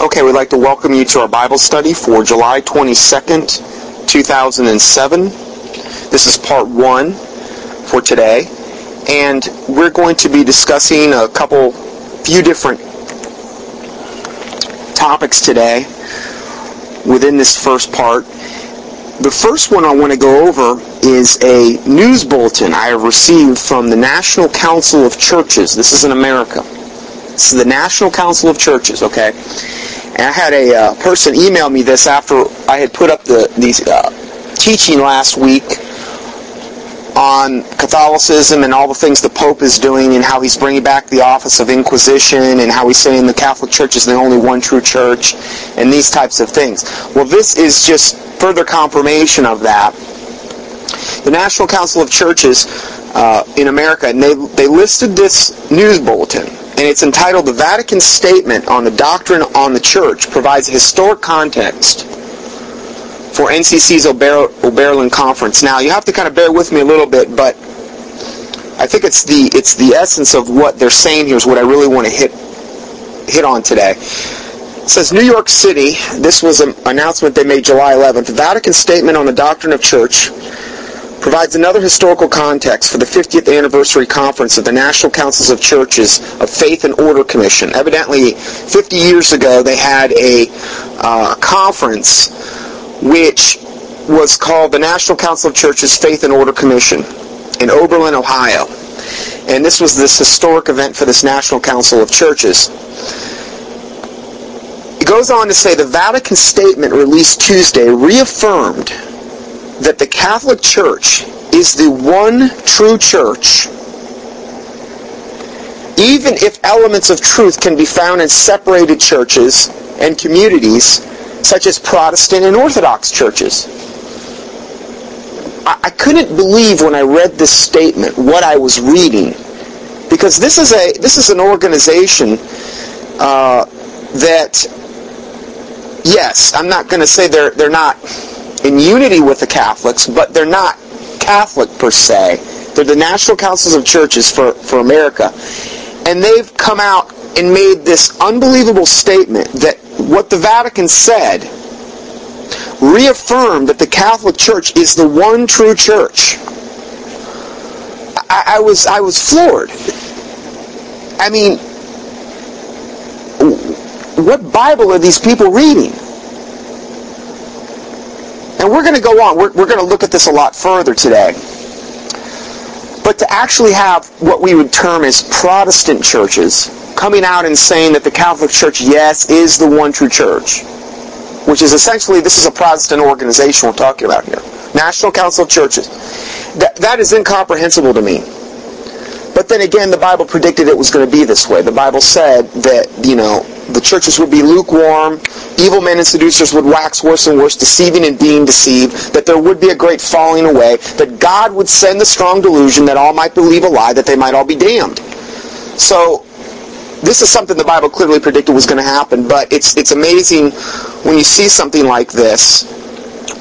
Okay, we'd like to welcome you to our Bible study for July 22nd, 2007. This is part one for today, and we're going to be discussing a couple, few different topics today within this first part. The first one I want to go over is a news bulletin I have received from the National Council of Churches. This is in America. This is the National Council of Churches, okay? And I had a uh, person email me this after I had put up the these uh, teaching last week on Catholicism and all the things the Pope is doing and how he's bringing back the office of Inquisition and how he's saying the Catholic Church is the only one true church and these types of things. Well, this is just further confirmation of that. The National Council of Churches uh, in America, and they, they listed this news bulletin, and it's entitled The Vatican Statement on the Doctrine on the Church provides a historic context for NCC's Ober- Oberlin Conference. Now, you have to kind of bear with me a little bit, but I think it's the it's the essence of what they're saying here is what I really want to hit hit on today. It says New York City. This was an announcement they made July 11th. The Vatican Statement on the Doctrine of Church provides another historical context for the 50th anniversary conference of the National Councils of Churches of Faith and Order Commission. Evidently, 50 years ago, they had a uh, conference which was called the National Council of Churches Faith and Order Commission in Oberlin, Ohio. And this was this historic event for this National Council of Churches. It goes on to say the Vatican statement released Tuesday reaffirmed that the Catholic Church is the one true church, even if elements of truth can be found in separated churches and communities, such as Protestant and Orthodox churches. I, I couldn't believe when I read this statement what I was reading, because this is a this is an organization uh, that, yes, I'm not going to say they're they're not in unity with the Catholics, but they're not Catholic per se. They're the National Councils of Churches for, for America. And they've come out and made this unbelievable statement that what the Vatican said reaffirmed that the Catholic Church is the one true church. I, I was I was floored. I mean, what Bible are these people reading? And we're going to go on. We're, we're going to look at this a lot further today. But to actually have what we would term as Protestant churches coming out and saying that the Catholic Church, yes, is the one true church, which is essentially, this is a Protestant organization we're talking about here. National Council of Churches. That, that is incomprehensible to me. But then again, the Bible predicted it was going to be this way. The Bible said that, you know, the churches would be lukewarm, evil men and seducers would wax worse and worse, deceiving and being deceived, that there would be a great falling away, that God would send the strong delusion that all might believe a lie, that they might all be damned. So, this is something the Bible clearly predicted was going to happen, but it's, it's amazing when you see something like this,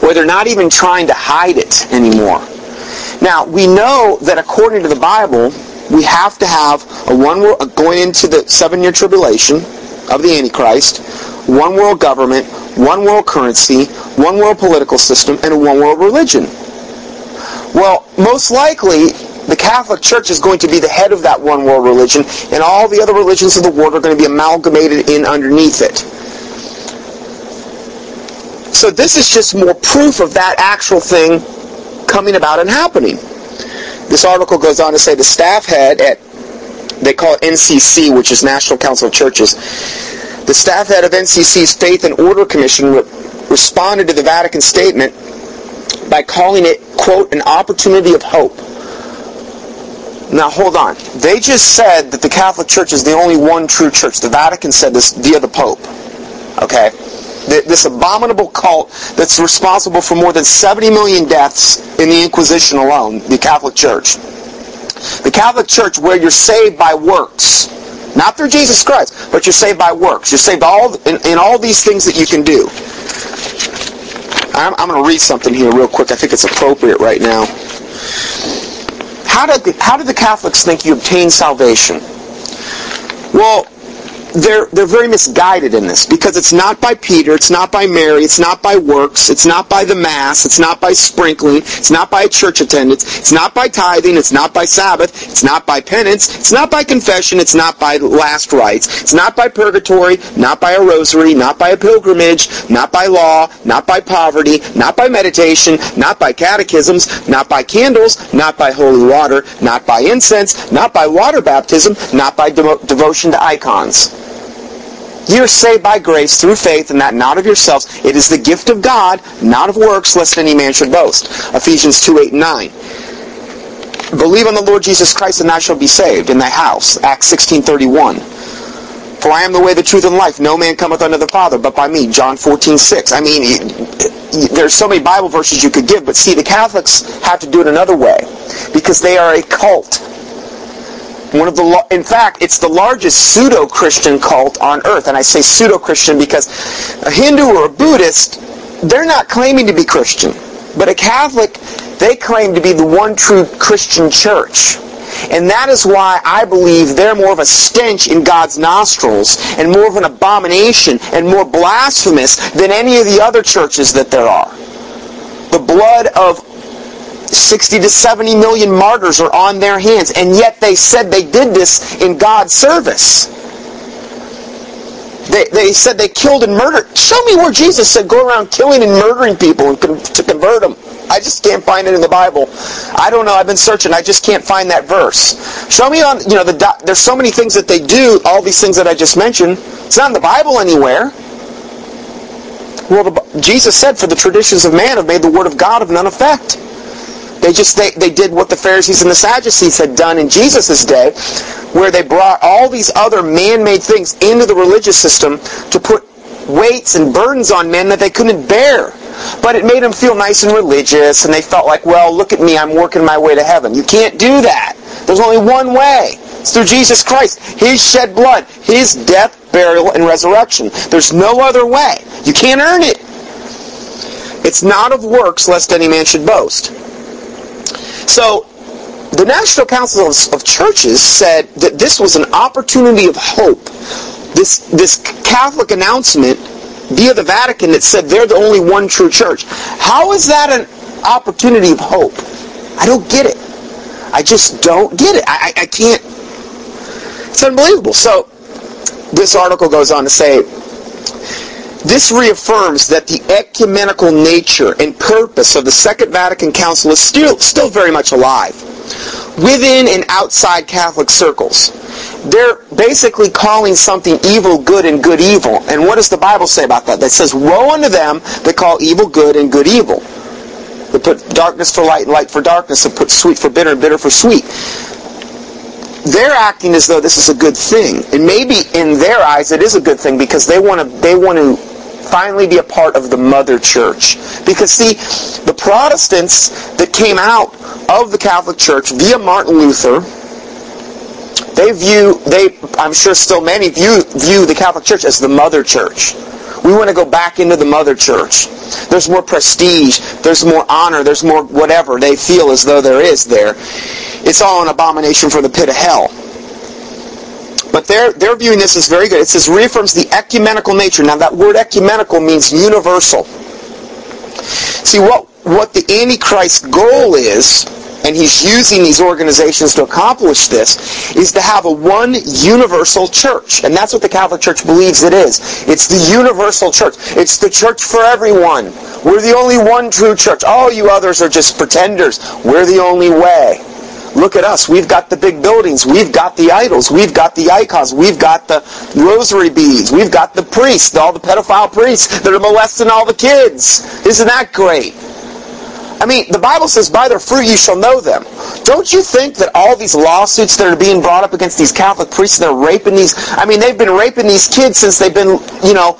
where they're not even trying to hide it anymore. Now, we know that according to the Bible, we have to have a one world, going into the seven-year tribulation of the Antichrist, one world government, one world currency, one world political system, and a one world religion. Well, most likely, the Catholic Church is going to be the head of that one world religion, and all the other religions of the world are going to be amalgamated in underneath it. So this is just more proof of that actual thing coming about and happening. This article goes on to say the staff head at, they call it NCC, which is National Council of Churches. The staff head of NCC's Faith and Order Commission re- responded to the Vatican statement by calling it, quote, an opportunity of hope. Now hold on. They just said that the Catholic Church is the only one true church. The Vatican said this via the Pope. Okay? This abominable cult that's responsible for more than 70 million deaths in the Inquisition alone, the Catholic Church. The Catholic Church where you're saved by works. Not through Jesus Christ, but you're saved by works. You're saved all in, in all these things that you can do. I'm, I'm going to read something here real quick. I think it's appropriate right now. How did, the, how did the Catholics think you obtain salvation? Well, they're, they're very misguided in this because it's not by Peter, it's not by Mary, it's not by works, it's not by the Mass, it's not by sprinkling, it's not by church attendance, it's not by tithing, it's not by Sabbath, it's not by penance, it's not by confession, it's not by last rites, it's not by purgatory, not by a rosary, not by a pilgrimage, not by law, not by poverty, not by meditation, not by catechisms, not by candles, not by holy water, not by incense, not by water baptism, not by devotion to icons. You are saved by grace through faith, and that not of yourselves. It is the gift of God, not of works, lest any man should boast. Ephesians 2, 8, and 9. Believe on the Lord Jesus Christ, and thou shalt be saved in thy house. Acts 16, 31. For I am the way, the truth, and life. No man cometh unto the Father but by me. John 14, 6. I mean, there's so many Bible verses you could give, but see, the Catholics have to do it another way because they are a cult. One of the, in fact, it's the largest pseudo-Christian cult on earth. And I say pseudo-Christian because a Hindu or a Buddhist, they're not claiming to be Christian. But a Catholic, they claim to be the one true Christian church. And that is why I believe they're more of a stench in God's nostrils and more of an abomination and more blasphemous than any of the other churches that there are. The blood of 60 to 70 million martyrs are on their hands, and yet they said they did this in God's service. They, they said they killed and murdered. Show me where Jesus said go around killing and murdering people and to convert them. I just can't find it in the Bible. I don't know. I've been searching. I just can't find that verse. Show me on, you know, the, there's so many things that they do, all these things that I just mentioned. It's not in the Bible anywhere. Well, the, Jesus said, for the traditions of man have made the word of God of none effect. They just they, they did what the Pharisees and the Sadducees had done in Jesus' day, where they brought all these other man-made things into the religious system to put weights and burdens on men that they couldn't bear. But it made them feel nice and religious, and they felt like, well, look at me, I'm working my way to heaven. You can't do that. There's only one way. It's through Jesus Christ. His shed blood, His death, burial, and resurrection. There's no other way. You can't earn it. It's not of works, lest any man should boast. So the National Council of, of, Churches said that this was an opportunity of hope. This, this Catholic announcement via the Vatican that said they're the only one true church. How is that an opportunity of hope? I don't get it. I just don't get it. I, I, I can't. It's unbelievable. So this article goes on to say this reaffirms that the ecumenical nature and purpose of the Second Vatican Council is still, still very much alive within and outside Catholic circles. They're basically calling something evil good and good evil. And what does the Bible say about that? That says, Woe unto them that call evil good and good evil. They put darkness for light and light for darkness, and put sweet for bitter and bitter for sweet. They're acting as though this is a good thing. And maybe in their eyes it is a good thing because they want to they want to finally be a part of the mother church. Because see, the Protestants that came out of the Catholic Church via Martin Luther, they view, they, I'm sure still many view, view the Catholic Church as the mother church. We want to go back into the mother church. There's more prestige, there's more honor, there's more whatever they feel as though there is there. It's all an abomination for the pit of hell. But they're, they're viewing this as very good. It says reaffirms the ecumenical nature. Now that word ecumenical means universal. See, what, what the Antichrist goal is, and he's using these organizations to accomplish this, is to have a one universal church. And that's what the Catholic Church believes it is. It's the universal church. It's the church for everyone. We're the only one true church. All you others are just pretenders. We're the only way. Look at us. We've got the big buildings. We've got the idols. We've got the icons. We've got the rosary beads. We've got the priests, all the pedophile priests that are molesting all the kids. Isn't that great? I mean, the Bible says, by their fruit you shall know them. Don't you think that all these lawsuits that are being brought up against these Catholic priests that are raping these, I mean, they've been raping these kids since they've been, you know,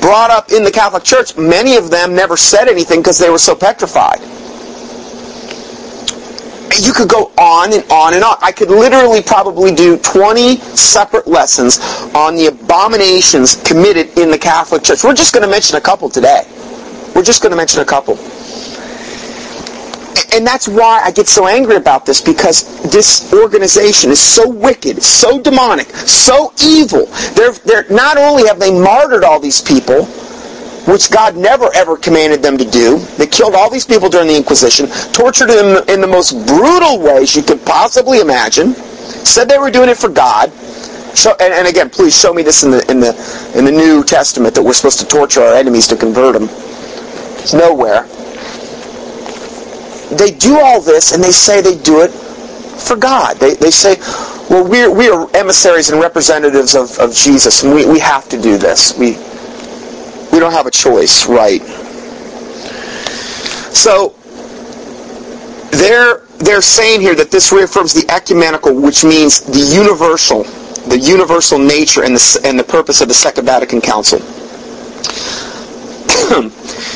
brought up in the Catholic Church. Many of them never said anything because they were so petrified you could go on and on and on. I could literally probably do 20 separate lessons on the abominations committed in the Catholic Church. We're just going to mention a couple today. We're just going to mention a couple. and that's why I get so angry about this because this organization is so wicked, so demonic, so evil. They're, they're not only have they martyred all these people, which God never ever commanded them to do. They killed all these people during the Inquisition, tortured them in the most brutal ways you could possibly imagine. Said they were doing it for God. Show, and, and, again, please show me this in the in the in the New Testament that we're supposed to torture our enemies to convert them. It's nowhere. They do all this, and they say they do it for God. They, they say, well, we're, we are emissaries and representatives of, of Jesus, and we, we have to do this. We, don't have a choice, right? So they're they're saying here that this reaffirms the ecumenical, which means the universal, the universal nature and the and the purpose of the Second Vatican Council.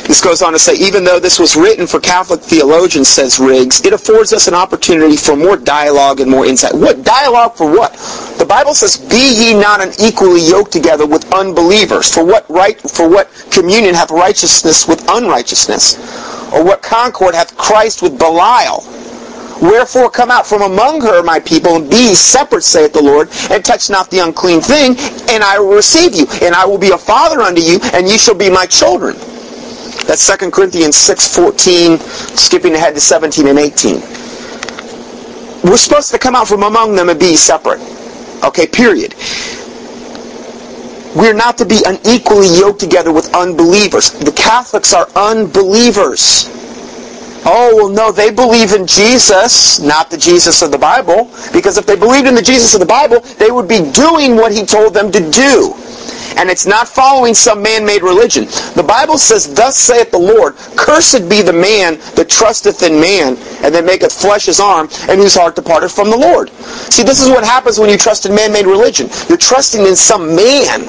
This goes on to say, even though this was written for Catholic theologians, says Riggs, it affords us an opportunity for more dialogue and more insight. What dialogue for what? The Bible says, "Be ye not unequally yoked together with unbelievers." For what right? For what communion hath righteousness with unrighteousness, or what concord hath Christ with Belial? Wherefore come out from among her, my people, and be separate, saith the Lord, and touch not the unclean thing, and I will receive you, and I will be a father unto you, and ye shall be my children. That's 2 Corinthians 6.14, skipping ahead to 17 and 18. We're supposed to come out from among them and be separate. Okay, period. We're not to be unequally yoked together with unbelievers. The Catholics are unbelievers. Oh, well, no, they believe in Jesus, not the Jesus of the Bible. Because if they believed in the Jesus of the Bible, they would be doing what he told them to do and it's not following some man-made religion. The Bible says, Thus saith the Lord, Cursed be the man that trusteth in man, and that maketh flesh his arm, and whose heart departeth from the Lord. See, this is what happens when you trust in man-made religion. You're trusting in some man.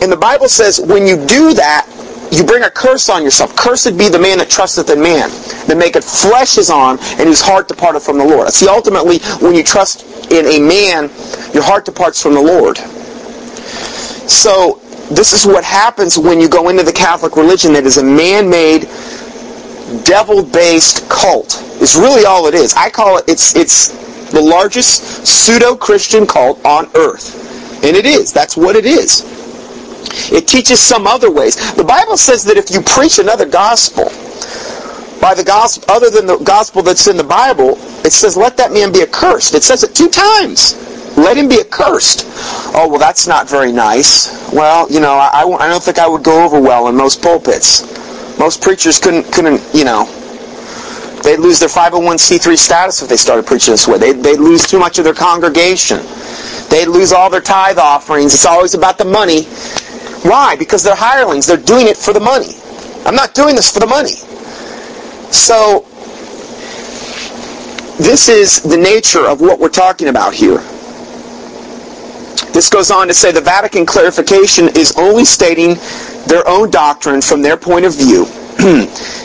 And the Bible says, when you do that, you bring a curse on yourself. Cursed be the man that trusteth in man, that maketh flesh his arm, and whose heart departeth from the Lord. See, ultimately, when you trust in a man, your heart departs from the Lord. So this is what happens when you go into the Catholic religion that is a man-made, devil-based cult. Is really all it is. I call it it's it's the largest pseudo-Christian cult on earth. And it is. That's what it is. It teaches some other ways. The Bible says that if you preach another gospel, by the gospel other than the gospel that's in the Bible, it says let that man be accursed. It says it two times. Let him be accursed. Oh, well, that's not very nice. Well, you know, I, I don't think I would go over well in most pulpits. Most preachers couldn't, couldn't, you know, they'd lose their 501c3 status if they started preaching this way. They'd, they'd lose too much of their congregation. They'd lose all their tithe offerings. It's always about the money. Why? Because they're hirelings. They're doing it for the money. I'm not doing this for the money. So, this is the nature of what we're talking about here. This goes on to say the Vatican clarification is only stating their own doctrine from their point of view.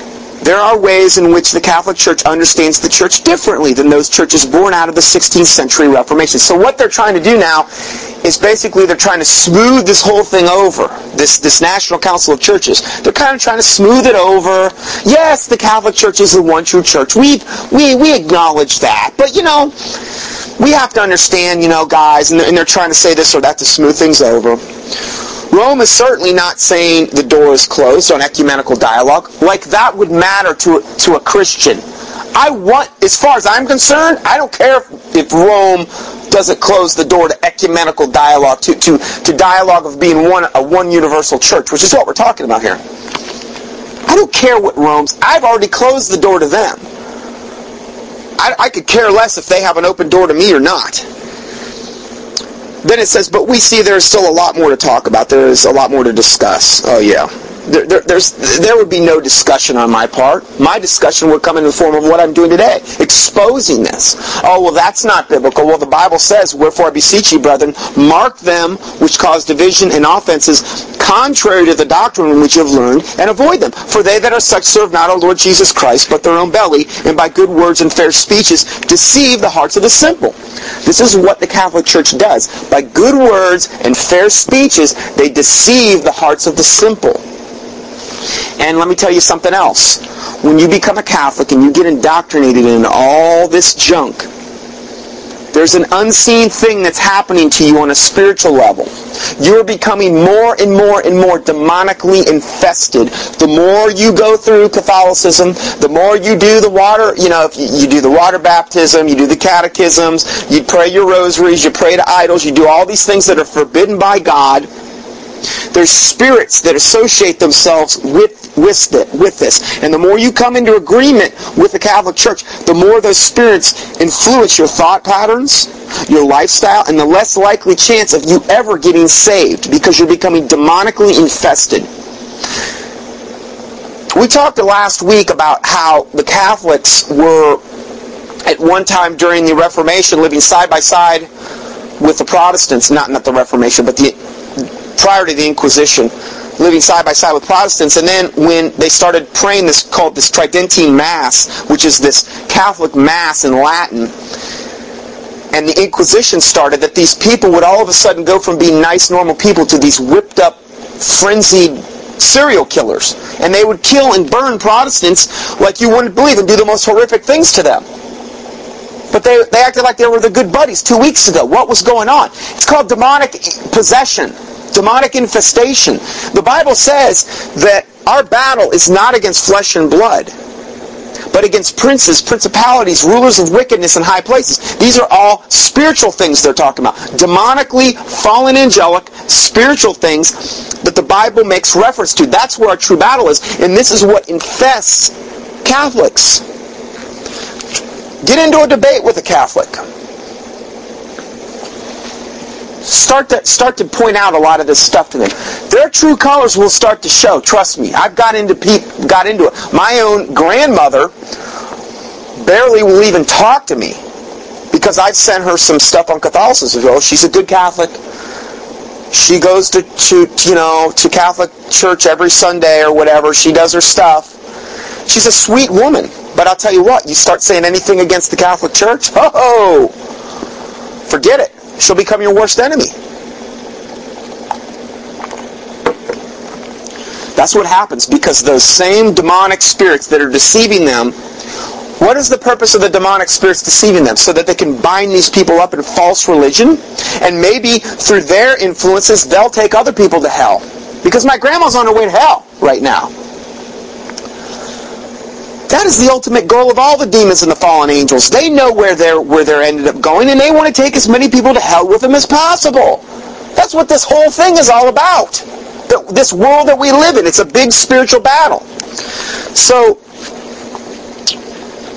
there are ways in which the Catholic Church understands the Church differently than those churches born out of the 16th century Reformation. So what they're trying to do now is basically they're trying to smooth this whole thing over, this, this National Council of Churches. They're kind of trying to smooth it over. Yes, the Catholic Church is the one true church. We, we, we acknowledge that. But, you know, we have to understand, you know, guys, and they're, and they're trying to say this or that to smooth things over. Rome is certainly not saying the door is closed on ecumenical dialogue. Like that would matter to, to a Christian. I want, as far as I'm concerned, I don't care if, if Rome doesn't close the door to ecumenical dialogue, to, to, to dialogue of being one, a one universal church, which is what we're talking about here. I don't care what Rome's, I've already closed the door to them. I, I could care less if they have an open door to me or not. Then it says, but we see there's still a lot more to talk about. There is a lot more to discuss. Oh, yeah there, there, there would be no discussion on my part. My discussion would come in the form of what I'm doing today, exposing this. Oh, well, that's not biblical. Well, the Bible says, Wherefore I beseech you, brethren, mark them which cause division and offenses contrary to the doctrine which you have learned, and avoid them. For they that are such serve not our Lord Jesus Christ, but their own belly, and by good words and fair speeches deceive the hearts of the simple. This is what the Catholic Church does. By good words and fair speeches, they deceive the hearts of the simple. And let me tell you something else. When you become a Catholic and you get indoctrinated in all this junk, there's an unseen thing that's happening to you on a spiritual level. You're becoming more and more and more demonically infested. The more you go through Catholicism, the more you do the water, you know, if you, do the water baptism, you do the catechisms, you pray your rosaries, you pray to idols, you do all these things that are forbidden by God there's spirits that associate themselves with, with, with this. And the more you come into agreement with the Catholic Church, the more those spirits influence your thought patterns, your lifestyle, and the less likely chance of you ever getting saved because you're becoming demonically infested. We talked last week about how the Catholics were at one time during the Reformation living side by side with the Protestants, not not the Reformation, but the prior to the Inquisition, living side by side with Protestants. And then when they started praying this called this Tridentine Mass, which is this Catholic Mass in Latin, and the Inquisition started, that these people would all of a sudden go from being nice, normal people to these whipped up, frenzied serial killers. And they would kill and burn Protestants like you wouldn't believe and do the most horrific things to them. But they, they acted like they were the good buddies two weeks ago. What was going on? It's called demonic possession demonic infestation. The Bible says that our battle is not against flesh and blood, but against princes, principalities, rulers of wickedness in high places. These are all spiritual things they're talking about. Demonically fallen angelic, spiritual things that the Bible makes reference to. That's where our true battle is. And this is what infests Catholics. Get into a debate with a Catholic start to start to point out a lot of this stuff to them. Their true colors will start to show. Trust me. I've got into got into it. My own grandmother barely will even talk to me because I've sent her some stuff on Catholicism. Oh, she's a good Catholic. She goes to, to you know to Catholic church every Sunday or whatever. She does her stuff. She's a sweet woman. But I'll tell you what, you start saying anything against the Catholic Church, oh, forget it she'll become your worst enemy. That's what happens because those same demonic spirits that are deceiving them, what is the purpose of the demonic spirits deceiving them? So that they can bind these people up in false religion and maybe through their influences they'll take other people to hell. Because my grandma's on her way to hell right now. That is the ultimate goal of all the demons and the fallen angels. They know where they're where they're ended up going, and they want to take as many people to hell with them as possible. That's what this whole thing is all about. This world that we live in, it's a big spiritual battle. So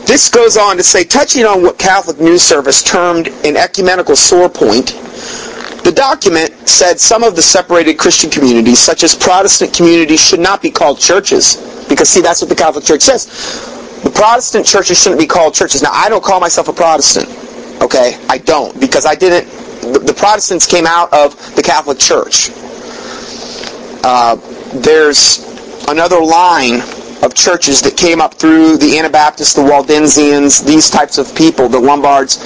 this goes on to say, touching on what Catholic News Service termed an ecumenical sore point, the document said some of the separated Christian communities, such as Protestant communities, should not be called churches because see, that's what the Catholic Church says. The Protestant churches shouldn't be called churches. Now, I don't call myself a Protestant. Okay? I don't. Because I didn't, the, the Protestants came out of the Catholic Church. Uh, there's another line of churches that came up through the Anabaptists, the Waldensians, these types of people, the Lombards,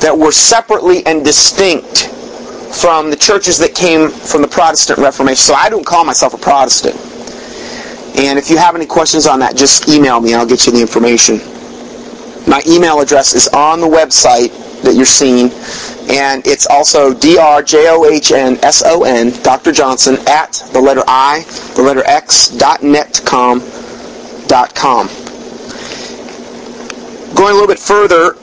that were separately and distinct from the churches that came from the Protestant Reformation. So I don't call myself a Protestant. And if you have any questions on that, just email me. I'll get you the information. My email address is on the website that you're seeing, and it's also D-R-J-O-H-N-S-O-N, Dr. Johnson, at the letter I, the letter X, dot netcom, dot com. Going a little bit further,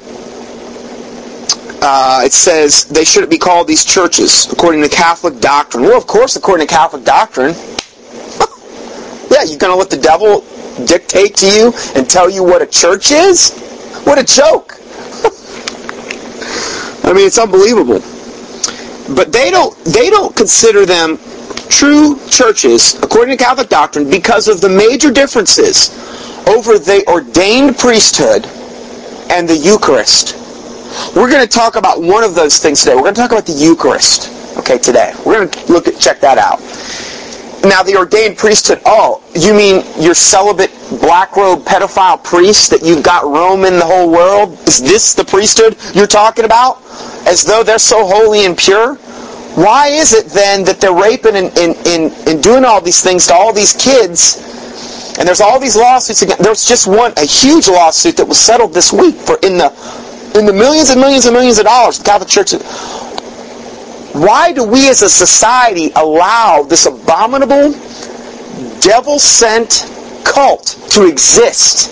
uh, it says they shouldn't be called these churches according to Catholic doctrine. Well, of course, according to Catholic doctrine, yeah, you're going to let the devil dictate to you and tell you what a church is? What a joke. I mean, it's unbelievable. But they don't they don't consider them true churches according to Catholic doctrine because of the major differences over the ordained priesthood and the Eucharist. We're going to talk about one of those things today. We're going to talk about the Eucharist, okay, today. We're going to look at check that out. Now, the ordained priesthood, oh, you mean your celibate black robe pedophile priest that you've got roaming the whole world? Is this the priesthood you're talking about? As though they're so holy and pure? Why is it then that they're raping and, and, and, and doing all these things to all these kids And there's all these lawsuits again. There's just one, a huge lawsuit that was settled this week for in the in the millions and millions and millions of dollars. The Catholic Church. Why do we as a society allow this abominable, devil-sent cult to exist?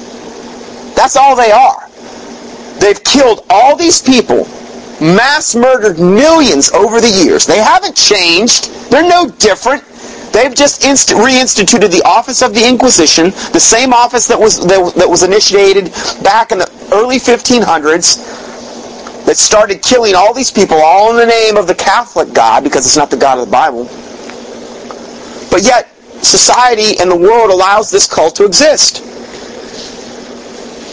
That's all they are. They've killed all these people, mass murdered millions over the years. They haven't changed. They're no different. They've just inst- reinstituted the office of the Inquisition, the same office that was that, that was initiated back in the early 1500s that started killing all these people all in the name of the Catholic God because it's not the God of the Bible. But yet society and the world allows this cult to exist.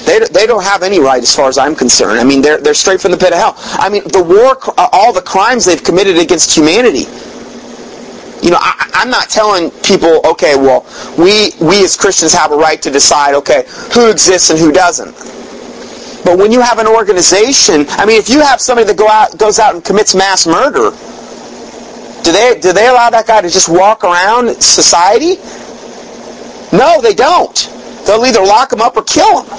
They, they don't have any right as far as I'm concerned. I mean, they're, they're straight from the pit of hell. I mean, the war, uh, all the crimes they've committed against humanity. You know, I, I'm not telling people, okay, well, we, we as Christians have a right to decide, okay, who exists and who doesn't. But when you have an organization, I mean, if you have somebody that go out, goes out and commits mass murder, do they, do they allow that guy to just walk around society? No, they don't. They'll either lock him up or kill him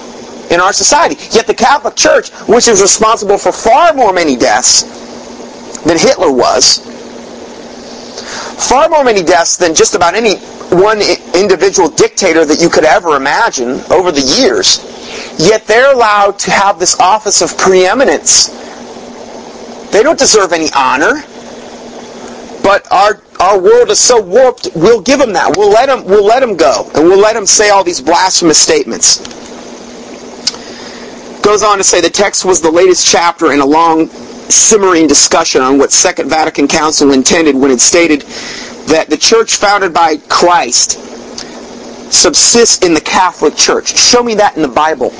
in our society. Yet the Catholic Church, which is responsible for far more many deaths than Hitler was, far more many deaths than just about any one individual dictator that you could ever imagine over the years, yet they're allowed to have this office of preeminence. They don't deserve any honor, but our our world is so warped. We'll give them that. We'll let them. We'll let them go, and we'll let them say all these blasphemous statements goes on to say the text was the latest chapter in a long simmering discussion on what Second Vatican Council intended when it stated that the church founded by Christ subsists in the Catholic Church. Show me that in the Bible,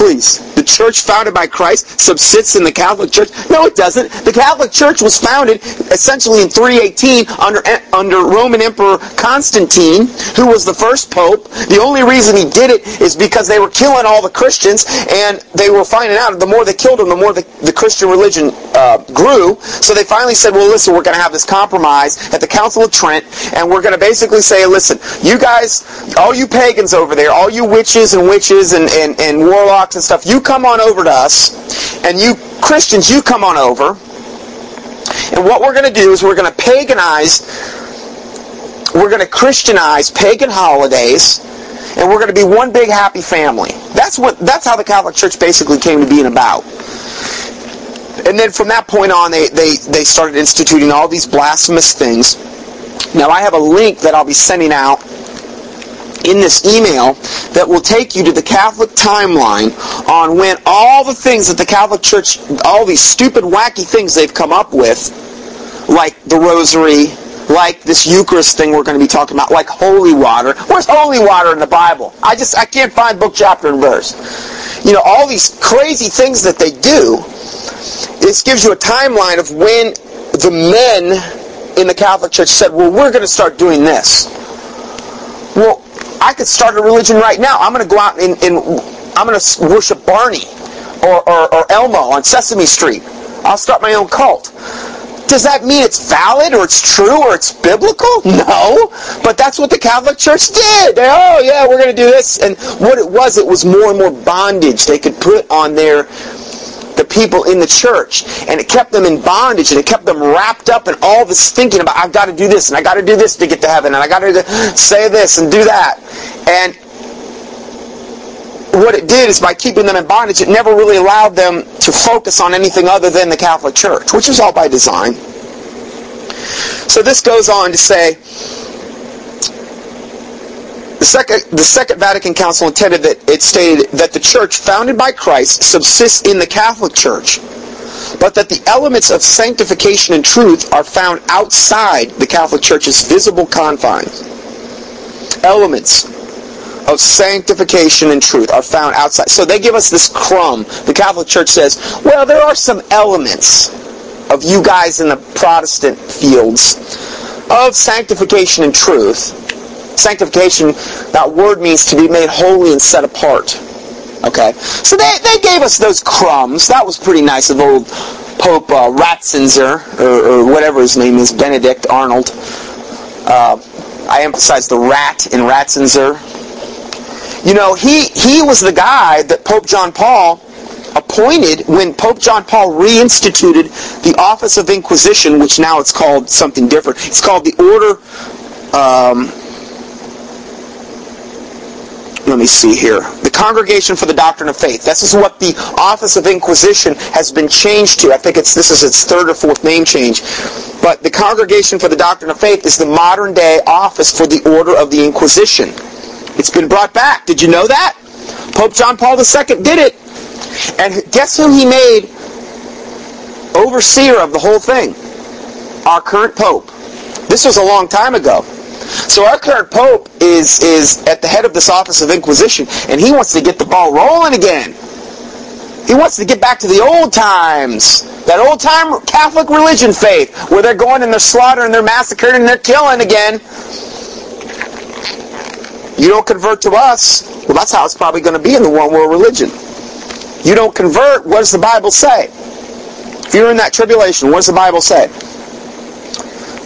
please the church founded by Christ subsists in the Catholic Church? No, it doesn't. The Catholic Church was founded essentially in 318 under, under Roman Emperor Constantine, who was the first pope. The only reason he did it is because they were killing all the Christians, and they were finding out the more they killed them, the more the, the Christian religion uh, grew. So they finally said, well, listen, we're going to have this compromise at the Council of Trent, and we're going to basically say, listen, you guys, all you pagans over there, all you witches and witches and, and, and warlocks and stuff, you come on over to us, and you Christians, you come on over. And what we're going to do is we're going to paganize, we're going to Christianize pagan holidays, and we're going to be one big happy family. That's what. That's how the Catholic Church basically came to being about. And then from that point on, they, they, they started instituting all these blasphemous things. Now I have a link that I'll be sending out in this email that will take you to the Catholic timeline on when all the things that the Catholic Church, all these stupid, wacky things they've come up with, like the rosary, like this Eucharist thing we're going to be talking about, like holy water. Where's holy water in the Bible? I just, I can't find book, chapter, and verse. You know, all these crazy things that they do, this gives you a timeline of when the men in the Catholic Church said, well, we're going to start doing this. Well, I could start a religion right now. I'm going to go out and, and I'm going to worship Barney or, or, or Elmo on Sesame Street. I'll start my own cult. Does that mean it's valid or it's true or it's biblical? No. But that's what the Catholic Church did. They, oh, yeah, we're going to do this. And what it was, it was more and more bondage they could put on their the people in the church. And it kept them in bondage and it kept them wrapped up in all this thinking about, I've got to do this and I've got to do this to get to heaven and I've got to say this and do that. And what it did is by keeping them in bondage, it never really allowed them to focus on anything other than the Catholic Church, which is all by design. So this goes on to say, the second, the Second Vatican Council intended that it stated that the church founded by Christ subsists in the Catholic Church, but that the elements of sanctification and truth are found outside the Catholic Church's visible confines. Elements of sanctification and truth are found outside. So they give us this crumb. The Catholic Church says, well, there are some elements of you guys in the Protestant fields of sanctification and truth Sanctification, that word means to be made holy and set apart. Okay? So they, they gave us those crumbs. That was pretty nice of old Pope uh, Ratzinger, or, or, whatever his name is, Benedict Arnold. Uh, I emphasize the rat in Ratzinger. You know, he, he was the guy that Pope John Paul appointed when Pope John Paul reinstituted the Office of Inquisition, which now it's called something different. It's called the Order. Um, let me see here. The Congregation for the Doctrine of Faith. This is what the Office of Inquisition has been changed to. I think it's this is its third or fourth name change. But the Congregation for the Doctrine of Faith is the modern day office for the Order of the Inquisition. It's been brought back. Did you know that? Pope John Paul II did it. And guess who he made overseer of the whole thing? Our current Pope. This was a long time ago. So our current Pope is, is at the head of this Office of Inquisition, and he wants to get the ball rolling again. He wants to get back to the old times. That old time Catholic religion faith, where they're going and they're slaughtering, they're massacring, and they're killing again. You don't convert to us. Well, that's how it's probably going to be in the one world religion. You don't convert, what does the Bible say? If you're in that tribulation, what does the Bible say?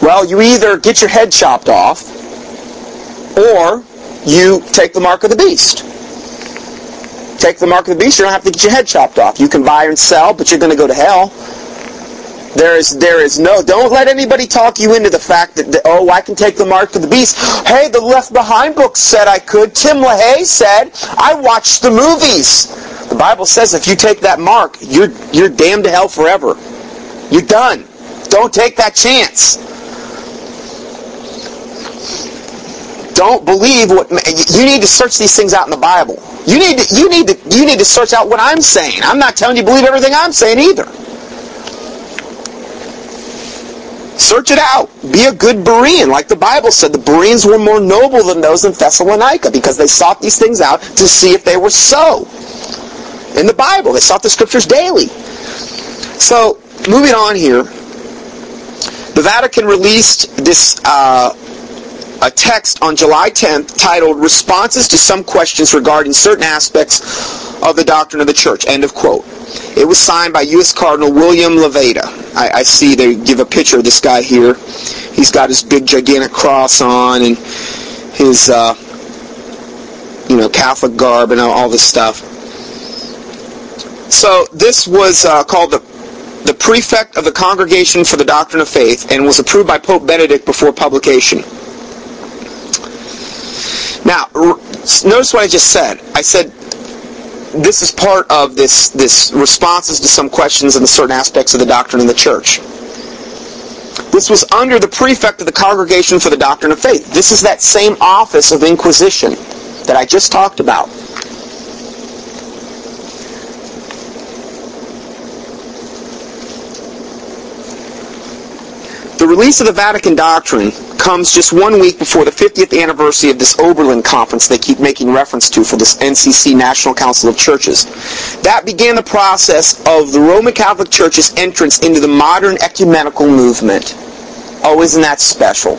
Well, you either get your head chopped off, or you take the mark of the beast. Take the mark of the beast, you don't have to get your head chopped off. You can buy and sell, but you're going to go to hell. There is, there is no, don't let anybody talk you into the fact that, that, oh, I can take the mark of the beast. Hey, the Left Behind book said I could. Tim LaHaye said, I watched the movies. The Bible says if you take that mark, you're, you're damned to hell forever. You're done. Don't take that chance. Don't believe what you need to search these things out in the Bible. You need to you need to you need to search out what I'm saying. I'm not telling you believe everything I'm saying either. Search it out. Be a good Berean. Like the Bible said, the Bereans were more noble than those in Thessalonica because they sought these things out to see if they were so in the Bible. They sought the scriptures daily. So, moving on here, the Vatican released this uh, a text on July 10th titled Responses to Some Questions Regarding Certain Aspects of the Doctrine of the Church. End of quote. It was signed by U.S. Cardinal William Levada. I, I see they give a picture of this guy here. He's got his big gigantic cross on and his, uh, you know, Catholic garb and all this stuff. So this was uh, called the the prefect of the Congregation for the Doctrine of Faith and was approved by Pope Benedict before publication. Now, notice what I just said. I said this is part of this, this responses to some questions in certain aspects of the doctrine of the church. This was under the prefect of the Congregation for the Doctrine of Faith. This is that same office of inquisition that I just talked about. The release of the Vatican Doctrine comes just one week before the 50th anniversary of this Oberlin Conference they keep making reference to for this NCC National Council of Churches. That began the process of the Roman Catholic Church's entrance into the modern ecumenical movement. Oh, isn't that special?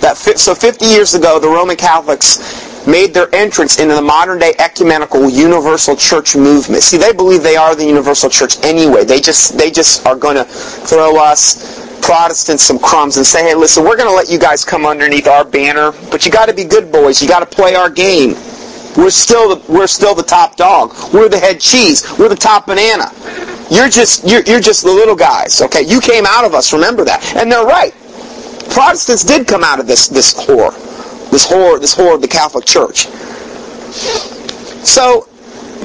That so 50 years ago, the Roman Catholics made their entrance into the modern day ecumenical universal church movement. See, they believe they are the universal church anyway. They just they just are going to throw us Protestants some crumbs and say, hey, listen, we're going to let you guys come underneath our banner, but you got to be good boys. You got to play our game. We're still the, we're still the top dog. We're the head cheese. We're the top banana. You're just you're, you're just the little guys. Okay, you came out of us. Remember that. And they're right. Protestants did come out of this this whore, this whore, this whore of the Catholic Church. So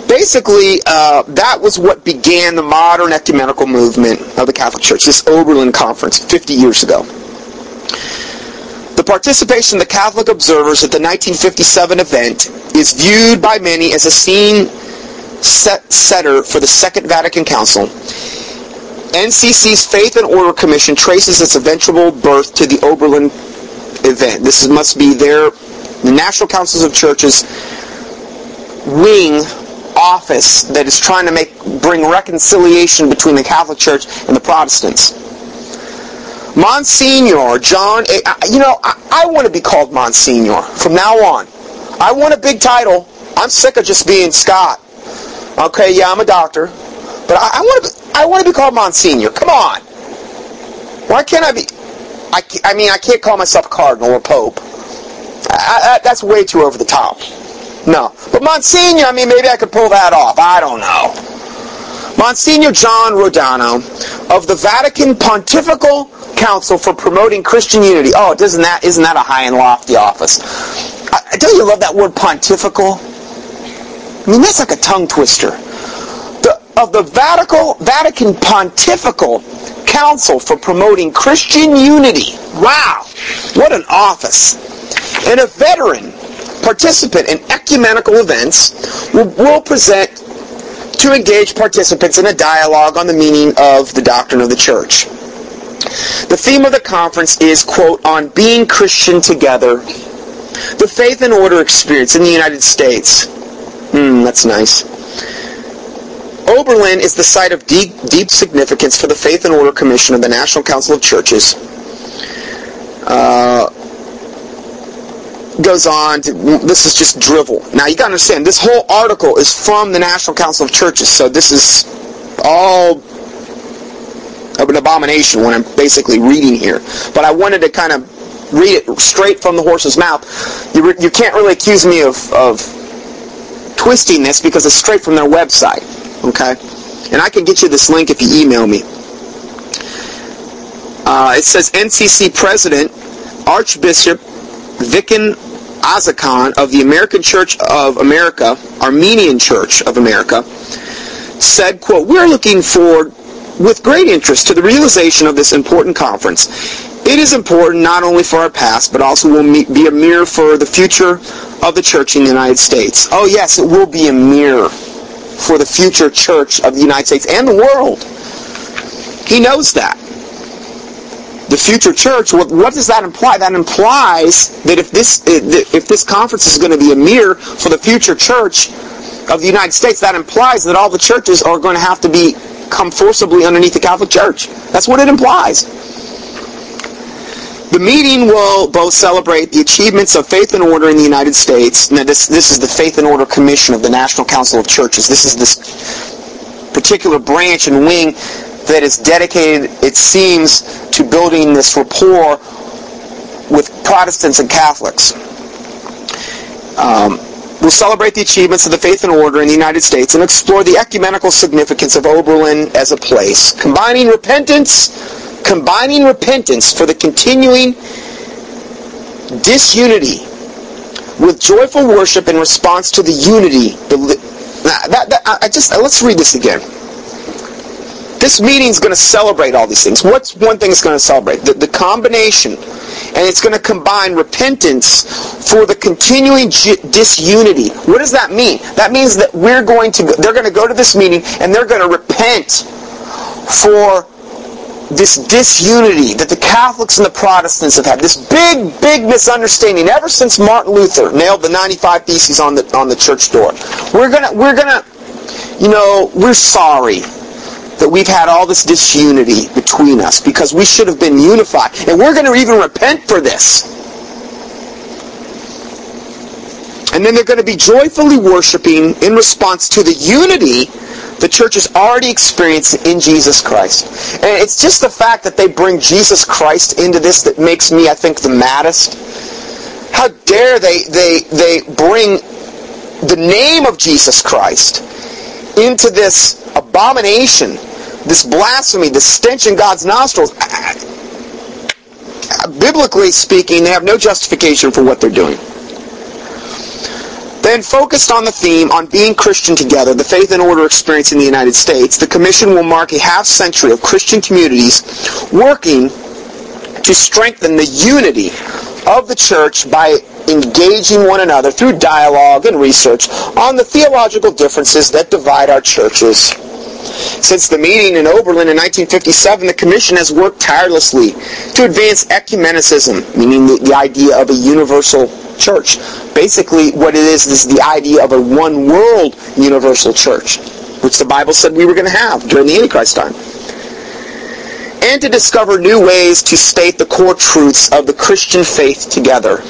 basically, uh, that was what began the modern ecumenical movement of the Catholic Church, this Oberlin Conference 50 years ago. The participation of the Catholic observers at the 1957 event is viewed by many as a scene set setter for the Second Vatican Council. NCC's Faith and Order Commission traces its eventual birth to the Oberlin event. This must be their the National Councils of Churches wing office that is trying to make bring reconciliation between the Catholic Church and the Protestants. Monsignor John, you know, I, I want to be called Monsignor from now on. I want a big title. I'm sick of just being Scott. Okay, yeah, I'm a doctor, but I, I want to. I want to be called Monsignor. Come on. Why can't I be? I, I mean, I can't call myself Cardinal or Pope. I, I, that's way too over the top. No. But Monsignor, I mean, maybe I could pull that off. I don't know. Monsignor John Radano of the Vatican Pontifical Council for Promoting Christian Unity. Oh, doesn't that isn't that a high and lofty office? I, don't you love that word pontifical? I mean, that's like a tongue twister. The, of the Vatican, Vatican Pontifical Council for Promoting Christian Unity. Wow, what an office. And a veteran participant in ecumenical events will, will present to engage participants in a dialogue on the meaning of the doctrine of the church. The theme of the conference is, quote, on being Christian together, the faith and order experience in the United States. Hmm, that's nice. Oberlin is the site of deep, deep significance for the Faith and Order Commission of the National Council of Churches. Uh, goes on to, this is just drivel. Now you got to understand, this whole article is from the National Council of Churches, so this is all of an abomination when I'm basically reading here. But I wanted to kind of read it straight from the horse's mouth. You, re- you can't really accuse me of, of twisting this because it's straight from their website. Okay? And I can get you this link if you email me. Uh, it says NCC President Archbishop Viken Aykazian of the American Church of America, Armenian Church of America, said, quote, We're looking forward with great interest to the realization of this important conference. It is important not only for our past, but also will be a mirror for the future of the church in the United States. Oh yes, it will be a mirror for the future church of the United States and the world. He knows that the future church, what, what, does that imply? That implies that if this eh, if this conference is going to be a mirror for the future church of the United States, that implies that all the churches are going to have to be come forcibly underneath the Catholic Church. That's what it implies. The meeting will both celebrate the achievements of faith and order in the United States. Now, this, this is the Faith and Order Commission of the National Council of Churches. This is this particular branch and wing that is dedicated, it seems, to building this rapport with Protestants and Catholics. Um, we'll celebrate the achievements of the faith and order in the United States and explore the ecumenical significance of Oberlin as a place, combining repentance, combining repentance for the continuing disunity with joyful worship in response to the unity. That, that, I just let's read this again. This meeting is going to celebrate all these things. What's one thing it's going to celebrate? The, the combination. And it's going to combine repentance for the continuing disunity. What does that mean? That means that we're going to, they're going to go to this meeting and they're going to repent for this disunity that the Catholics and the Protestants have had, this big, big misunderstanding ever since Martin Luther nailed the 95 Theses on the on the church door. We're gonna, we're gonna, you know, we're sorry that we've had all this disunity between us because we should have been unified. And we're going to even repent for this. And then they're going to be joyfully worshiping in response to the unity the church has already experienced in Jesus Christ. And it's just the fact that they bring Jesus Christ into this that makes me, I think, the maddest. How dare they, they, they bring the name of Jesus Christ into this abomination, this blasphemy, this stench in God's nostrils, biblically speaking, they have no justification for what they're doing. Then focused on the theme on being Christian together, the faith and order experience in the United States, the Commission will mark a half century of Christian communities working to strengthen the unity of the church by engaging one another through dialogue and research on the theological differences that divide our churches. Since the meeting in Oberlin in 1957, the Commission has worked tirelessly to advance ecumenicism, meaning the, the idea of a universal church. Basically, what it is is the idea of a one world universal church, which the Bible said we were going to have during the Antichrist time. And to discover new ways to state the core truths of the Christian faith together.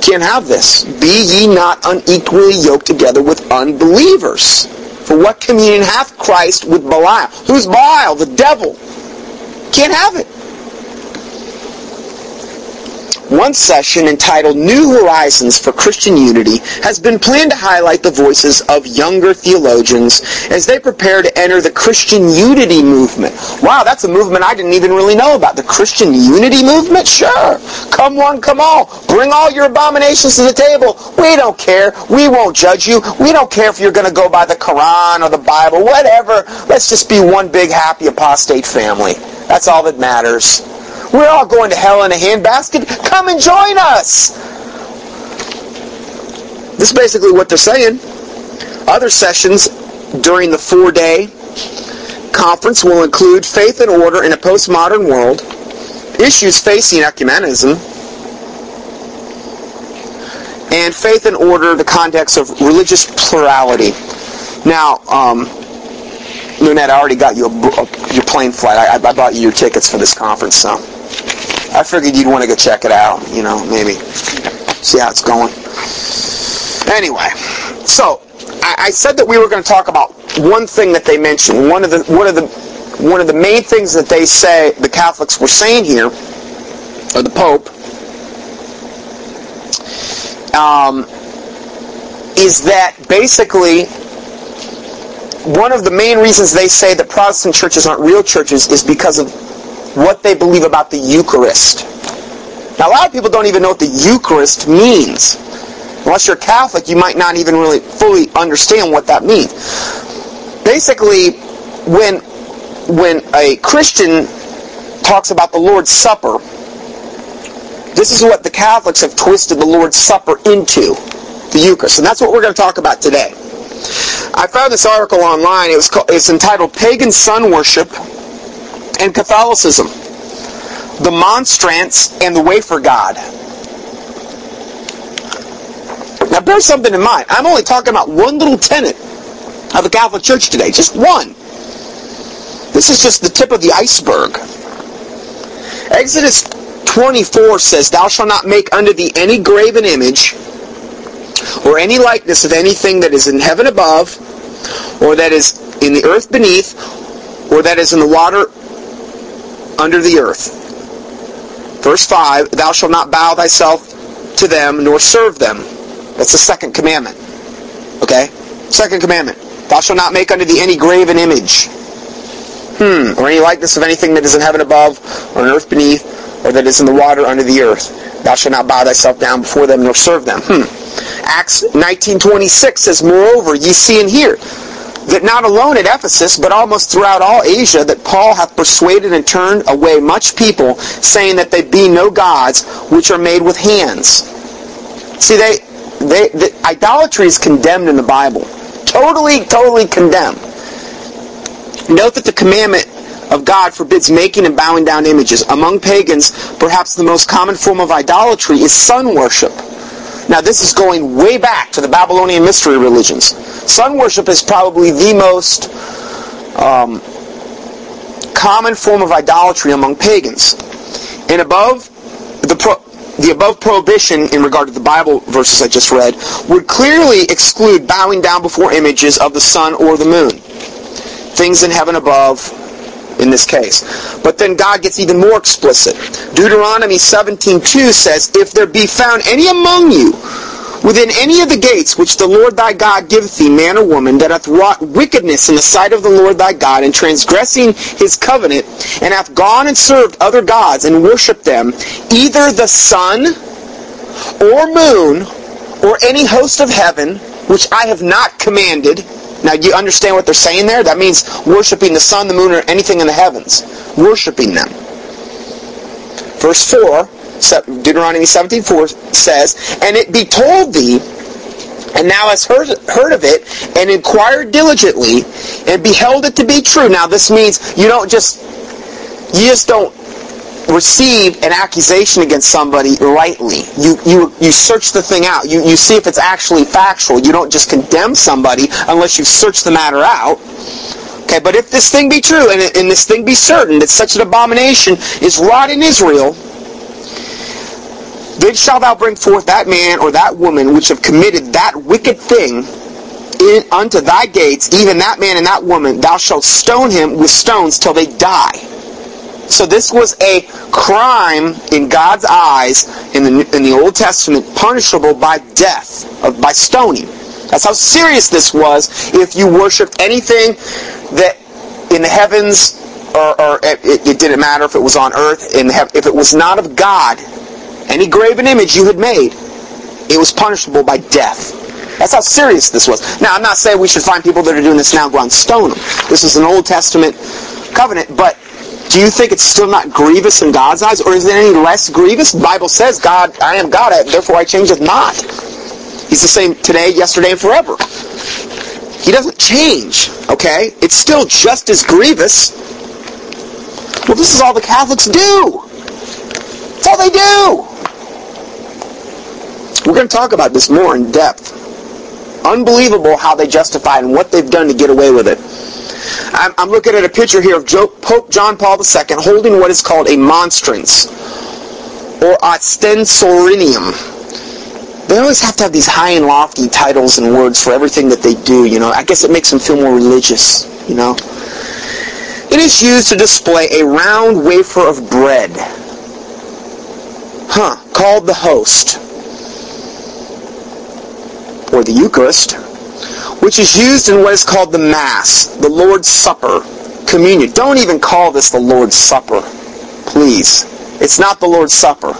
You can't have this. Be ye not unequally yoked together with unbelievers. For what communion hath Christ with Belial? Who's Belial? The devil. Can't have it. One session entitled New Horizons for Christian Unity has been planned to highlight the voices of younger theologians as they prepare to enter the Christian Unity movement. Wow, that's a movement I didn't even really know about. The Christian Unity movement? Sure. Come one, come all. Bring all your abominations to the table. We don't care. We won't judge you. We don't care if you're going to go by the Quran or the Bible, whatever. Let's just be one big happy apostate family. That's all that matters. We're all going to hell in a handbasket. Come and join us. This is basically what they're saying. Other sessions during the four-day conference will include faith and order in a postmodern world, issues facing ecumenism, and faith and order in the context of religious plurality. Now, um, Lunette, I already got you a, a, your plane flight. I, I bought you your tickets for this conference, so I figured you'd want to go check it out. You know, maybe see how it's going. Anyway, so I, I said that we were going to talk about one thing that they mentioned. One of the one of the one of the main things that they say the Catholics were saying here, or the Pope, um, is that basically one of the main reasons they say that Protestant churches aren't real churches is because of what they believe about the Eucharist. Now, a lot of people don't even know what the Eucharist means. Unless you're Catholic, you might not even really fully understand what that means. Basically, when when a Christian talks about the Lord's Supper, this is what the Catholics have twisted the Lord's Supper into, the Eucharist. And that's what we're going to talk about today. I found this article online. It was called, it's entitled Pagan Sun Worship and Catholicism, the Monstrance and the Wafer God. Now bear something in mind. I'm only talking about one little tenet of the Catholic Church today. Just one. This is just the tip of the iceberg. Exodus 24 says, Thou shalt not make unto thee any graven image or any likeness of anything that is in heaven above, or that is in the earth beneath, or that is in the water under the earth. Verse 5, Thou shalt not bow thyself to them, nor serve them. That's the second commandment. Okay? Second commandment. Thou shalt not make unto thee any graven image. Hmm. Or any likeness of anything that is in heaven above, or in earth beneath, or that is in the water under the earth. Thou shalt not bow thyself down before them, nor serve them. Hmm. Acts 19.26 says, Moreover, ye see and hear, that not alone at Ephesus, but almost throughout all Asia, that Paul hath persuaded and turned away much people, saying that they be no gods which are made with hands. See, they, they, the, idolatry is condemned in the Bible. Totally, totally condemned. Note that the commandment of God forbids making and bowing down images. Among pagans, perhaps the most common form of idolatry is sun worship. Now, this is going way back to the Babylonian mystery religions. Sun worship is probably the most um, common form of idolatry among pagans. And above the pro- the above prohibition in regard to the Bible verses I just read would clearly exclude bowing down before images of the sun or the moon. Things in heaven above, in this case. But then God gets even more explicit. Deuteronomy 17.2 says, If there be found any among you within any of the gates which the Lord thy God giveth thee, man or woman, that hath wrought wickedness in the sight of the Lord thy God, and transgressing his covenant, and hath gone and served other gods, and worshipped them, either the sun, or moon, or any host of heaven, which I have not commanded, now, do you understand what they're saying there? That means worshiping the sun, the moon, or anything in the heavens. Worshiping them. Verse 4, Deuteronomy 17:4 says, And it be told thee, and thou hast heard, heard of it, and inquired diligently, and beheld it to be true. Now, this means you don't just, you just don't receive an accusation against somebody lightly. You, you, you search the thing out. You, you see if it's actually factual. You don't just condemn somebody unless you search the matter out. Okay, but if this thing be true, and, and this thing be certain, that such an abomination is wrought in Israel, then shalt thou bring forth that man or that woman which have committed that wicked thing in, unto thy gates, even that man and that woman, thou shalt stone him with stones till they die. So this was a crime in God's eyes in the, in the Old Testament, punishable by death, by stoning. That's how serious this was. If you worshipped anything that in the heavens, or, or it, it, didn't matter if it was on earth, in if it was not of God, any graven image you had made, it was punishable by death. That's how serious this was. Now, I'm not saying we should find people that are doing this now go and stone them. This is an Old Testament covenant, but do you think it's still not grievous in God's eyes, or is it any less grievous? The Bible says, God, I am God, therefore I changeth not. He's the same today, yesterday, and forever. He doesn't change, okay? It's still just as grievous. Well, this is all the Catholics do. That's all they do. We're going to talk about this more in depth. Unbelievable how they justify and what they've done to get away with it. I'm, I'm looking at a picture here of Pope John Paul II holding what is called a monstrance or ostensorinium. They always have to have these high and lofty titles and words for everything that they do, you know. I guess it makes them feel more religious, you know. It is used to display a round wafer of bread, huh, called the host, or the Eucharist, which is used in what is called the Mass, the Lord's Supper, communion. Don't even call this the Lord's Supper, please. It's not the Lord's Supper.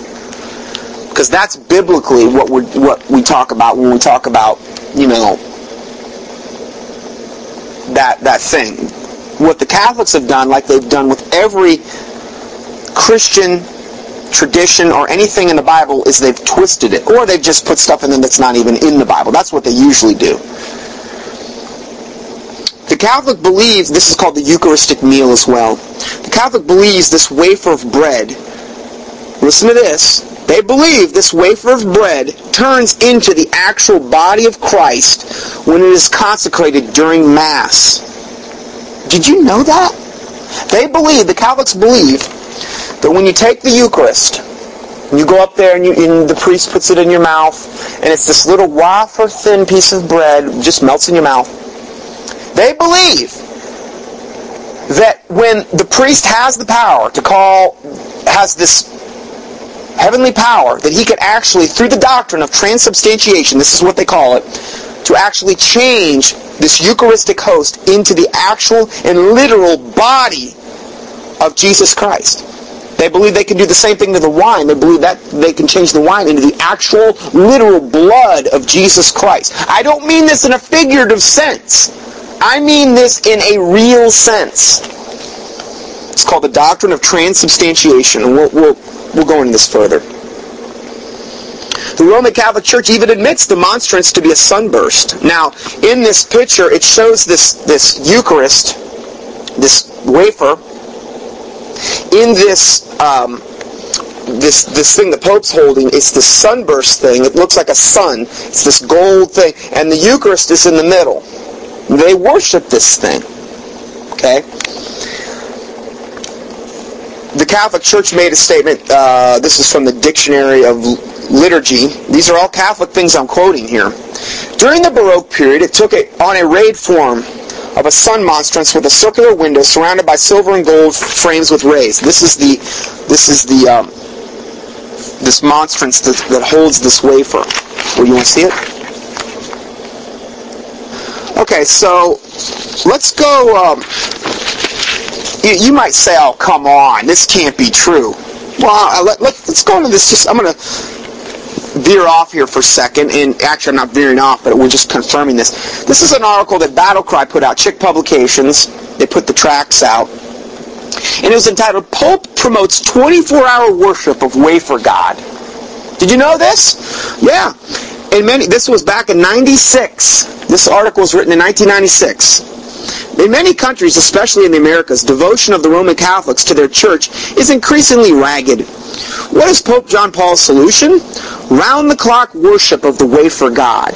Because that's biblically what we what we talk about when we talk about, you know, that that thing. What the Catholics have done, like they've done with every Christian tradition or anything in the Bible, is they've twisted it. Or they've just put stuff in them that's not even in the Bible. That's what they usually do. Catholic believes, this is called the Eucharistic meal as well. The Catholic believes this wafer of bread, listen to this, they believe this wafer of bread turns into the actual body of Christ when it is consecrated during Mass. Did you know that? They believe, the Catholics believe, that when you take the Eucharist, you go up there and, you, and the priest puts it in your mouth, and it's this little wafer thin piece of bread, just melts in your mouth. They believe that when the priest has the power to call, has this heavenly power, that he could actually, through the doctrine of transubstantiation, this is what they call it, to actually change this Eucharistic host into the actual and literal body of Jesus Christ. They believe they can do the same thing to the wine. They believe that they can change the wine into the actual, literal blood of Jesus Christ. I don't mean this in a figurative sense. I mean this in a real sense. It's called the doctrine of transubstantiation, and we'll, we'll, we'll go into this further. The Roman Catholic Church even admits the monstrance to be a sunburst. Now, in this picture, it shows this, this Eucharist, this wafer, in this um, this this thing the Pope's holding. It's this sunburst thing. It looks like a sun. It's this gold thing, and the Eucharist is in the middle. They worship this thing. Okay? The Catholic Church made a statement. Uh, this is from the Dictionary of Liturgy. These are all Catholic things I'm quoting here. During the Baroque period, it took it on a rayed form of a sun monstrance with a circular window surrounded by silver and gold frames with rays. This is the this is the um, this monstrance that, that holds this wafer. Well, you want to see it? Okay, so let's go. Um, you, you, might say, "Oh, come on, this can't be true." Well, let, let, let's go into this. Just I'm going to veer off here for a second, and actually I'm not veering off, but we're just confirming this. This is an article that Battle Cry put out, Chick Publications. They put the tracks out. And it was entitled, Pope Promotes 24-Hour Worship of Wafer God. Did you know this? Yeah in many, this was back in 96. This article was written in 1996. In many countries, especially in the Americas, devotion of the Roman Catholics to their church is increasingly ragged. What is Pope John Paul's solution? Round-the-clock worship of the wafer God.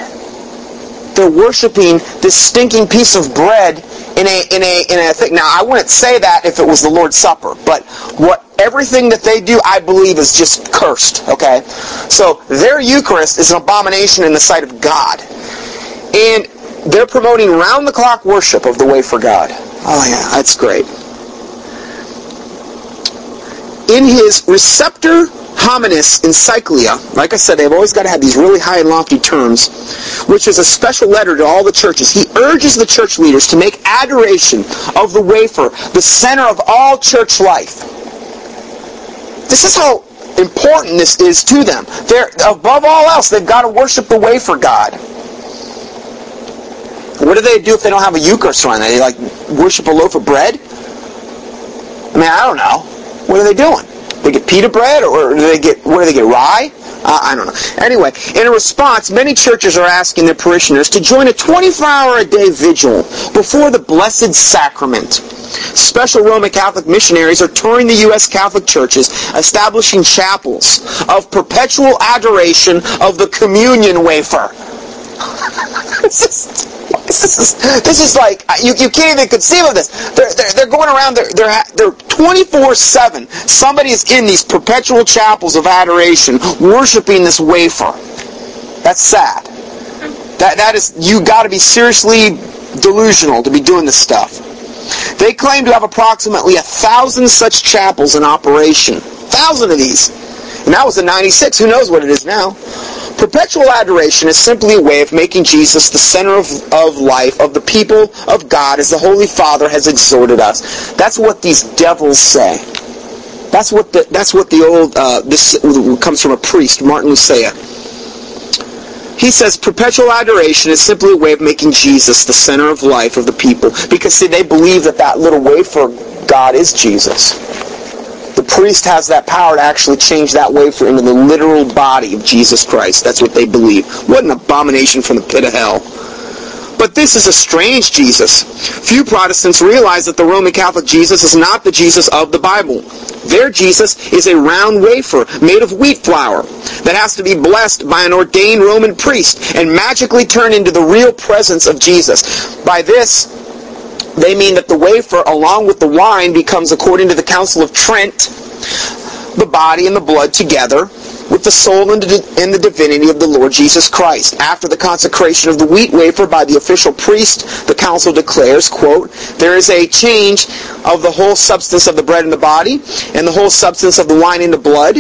They're worshiping this stinking piece of bread in a in a in a thing. Now I wouldn't say that if it was the Lord's Supper, but what everything that they do, I believe, is just cursed. Okay, so their Eucharist is an abomination in the sight of God, and they're promoting round-the-clock worship of the wafer God. Oh yeah, that's great. in his Redemptor Hominis Encyclia, like I said, they've always got to have these really high and lofty terms, which is a special letter to all the churches. He urges the church leaders to make adoration of the wafer the center of all church life. This is how important this is to them. They're, above all else, they've got to worship the wafer God. What do they do if they don't have a Eucharist around? They like worship a loaf of bread? I mean, I don't know. What are they doing? They get pita bread, or do they get what do they get? Rye? Uh, I don't know. Anyway, in response, many churches are asking their parishioners to join a 24-hour-a-day vigil before the Blessed Sacrament. Special Roman Catholic missionaries are touring the U.S. Catholic churches, establishing chapels of perpetual adoration of the communion wafer. this, is, this, is, like you, you can't even conceive of this. They're, they're, they're going around. They're they're they're 24 seven. Somebody is in these perpetual chapels of adoration, worshiping this wafer. That's sad. That that is you got to be seriously delusional to be doing this stuff. They claim to have approximately a thousand such chapels in operation. Thousand of these. And that was in 96. Who knows what it is now? Perpetual adoration is simply a way of making Jesus the center of, of life, of the people of God, as the Holy Father has exhorted us. That's what these devils say. That's what the, that's what the old, uh, this comes from a priest, Martin Lucia. He says perpetual adoration is simply a way of making Jesus the center of life of the people. Because, see, they believe that that little wafer God is Jesus the priest has that power to actually change that wafer into the literal body of Jesus Christ. That's what they believe. What an abomination from the pit of hell. But this is a strange Jesus. Few Protestants realize that the Roman Catholic Jesus is not the Jesus of the Bible. Their Jesus is a round wafer made of wheat flour that has to be blessed by an ordained Roman priest and magically turn into the real presence of Jesus. By this, they mean that the wafer, along with the wine, becomes, according to the Council of Trent, the body and the blood together with the soul and the divinity of the Lord Jesus Christ. After the consecration of the wheat wafer by the official priest, the council declares, quote, there is a change of the whole substance of the bread in the body and the whole substance of the wine in the blood.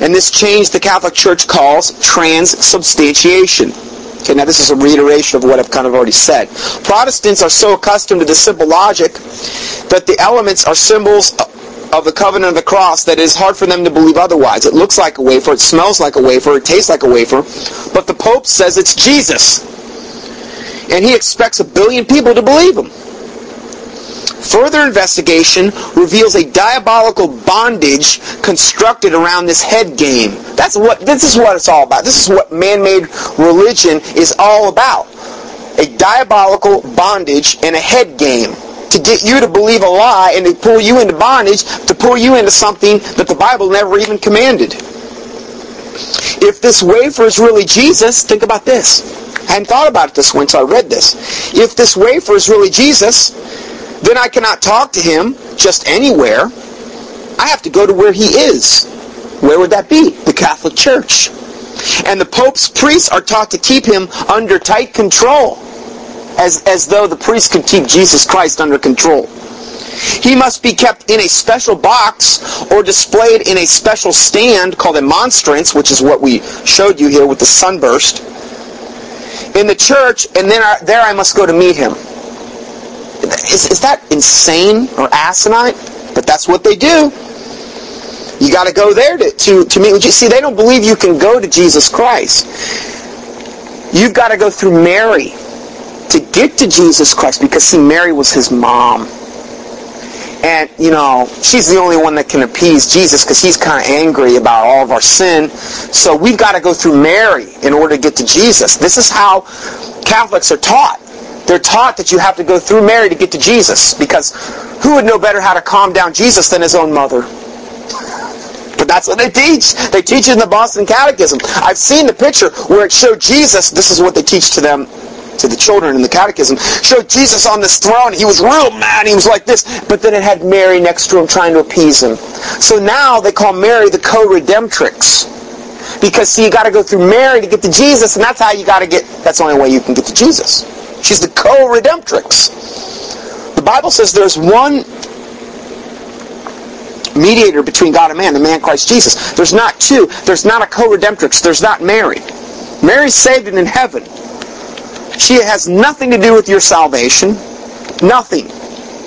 And this change the Catholic Church calls transubstantiation. Okay, now this is a reiteration of what I've kind of already said. Protestants are so accustomed to the simple logic that the elements are symbols of the covenant of the cross that it is hard for them to believe otherwise. It looks like a wafer, it smells like a wafer, it tastes like a wafer, but the Pope says it's Jesus. And he expects a billion people to believe him. Further investigation reveals a diabolical bondage constructed around this head game. That's what this is what it's all about. This is what man-made religion is all about. A diabolical bondage and a head game to get you to believe a lie and to pull you into bondage, to pull you into something that the Bible never even commanded. If this wafer is really Jesus, think about this. I hadn't thought about it this way until I read this. If this wafer is really Jesus, then I cannot talk to him just anywhere. I have to go to where he is. Where would that be? The Catholic Church. And the Pope's priests are taught to keep him under tight control, as, as though the priests could keep Jesus Christ under control. He must be kept in a special box or displayed in a special stand called a monstrance, which is what we showed you here with the sunburst, in the church, and then I, there I must go to meet him. Is, is that insane or asinine? But that's what they do. You got to go there to, to, to meet with Jesus. See, they don't believe you can go to Jesus Christ. You've got to go through Mary to get to Jesus Christ because, see, Mary was his mom. And, you know, she's the only one that can appease Jesus because he's kind of angry about all of our sin. So we've got to go through Mary in order to get to Jesus. This is how Catholics are taught. They're taught that you have to go through Mary to get to Jesus because who would know better how to calm down Jesus than his own mother? But that's what they teach. They teach it in the Boston Catechism. I've seen the picture where it showed Jesus. This is what they teach to them to the children in the catechism, showed Jesus on this throne. He was real mad. He was like this. But then it had Mary next to him trying to appease him. So now they call Mary the co-redemptrix. Because, see, you got to go through Mary to get to Jesus, and that's how you got to get, that's the only way you can get to Jesus. She's the co-redemptrix. The Bible says there's one mediator between God and man, the man Christ Jesus. There's not two. There's not a co-redemptrix. There's not Mary. Mary's saved and in heaven. She has nothing to do with your salvation. Nothing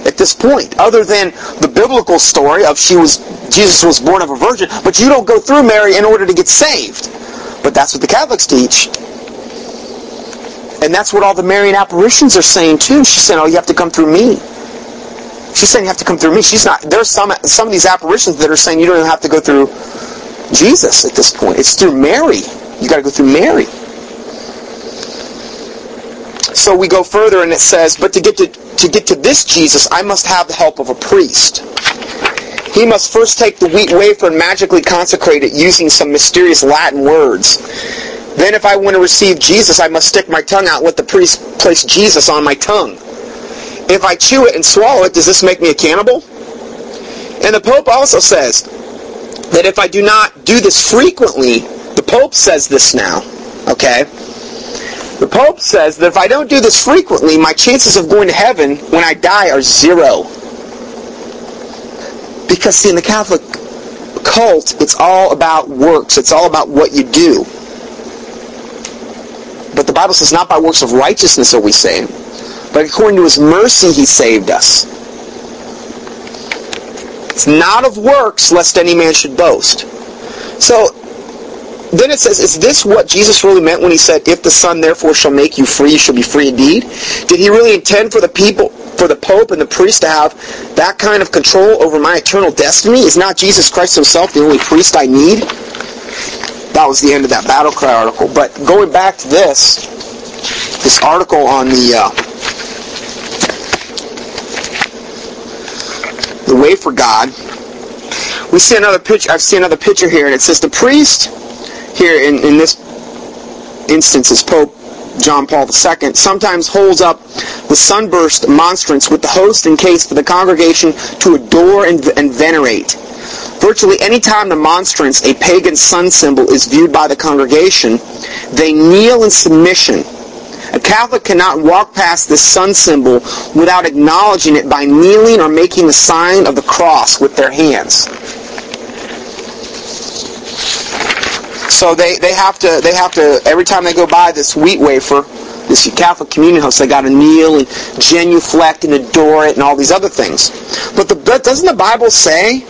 at this point, other than the biblical story of she was Jesus was born of a virgin, but you don't go through Mary in order to get saved. But that's what the Catholics teach. And that's what all the Marian apparitions are saying too. She's saying, oh, you have to come through me. She's saying you have to come through me. She's not, there's some, some of these apparitions that are saying you don't even have to go through Jesus at this point. It's through Mary. You got to go through Mary. So we go further and it says, but to get to, to get to this Jesus, I must have the help of a priest. He must first take the wheat wafer and magically consecrate it using some mysterious Latin words. Then if I want to receive Jesus, I must stick my tongue out let the priest place Jesus on my tongue. If I chew it and swallow it, does this make me a cannibal? And the Pope also says that if I do not do this frequently, the Pope says this now, okay? The Pope says that if I don't do this frequently, my chances of going to heaven when I die are zero. Because, see, in the Catholic cult, it's all about works. It's all about what you do. But the Bible says, not by works of righteousness are we saved, but according to his mercy he saved us. It's not of works, lest any man should boast. So, then it says, is this what Jesus really meant when he said, if the Son therefore shall make you free, you shall be free indeed? Did he really intend for the people, for the Pope and the priest to have that kind of control over my eternal destiny? Is not Jesus Christ himself the only priest I need? That was the end of that battle cry article. But going back to this, this article on the uh, the wafer God, we see another picture. I've seen another picture here, and it says the priest here in, in this instance is Pope John Paul II, sometimes holds up the sunburst monstrance with the host in case for the congregation to adore and, and venerate. Virtually any time the monstrance, a pagan sun symbol, is viewed by the congregation, they kneel in submission. A Catholic cannot walk past this sun symbol without acknowledging it by kneeling or making the sign of the cross with their hands. So they, they have to they have to every time they go by this wheat wafer, this Catholic communion host, they got to kneel and genuflect and adore it and all these other things. But the, doesn't the Bible say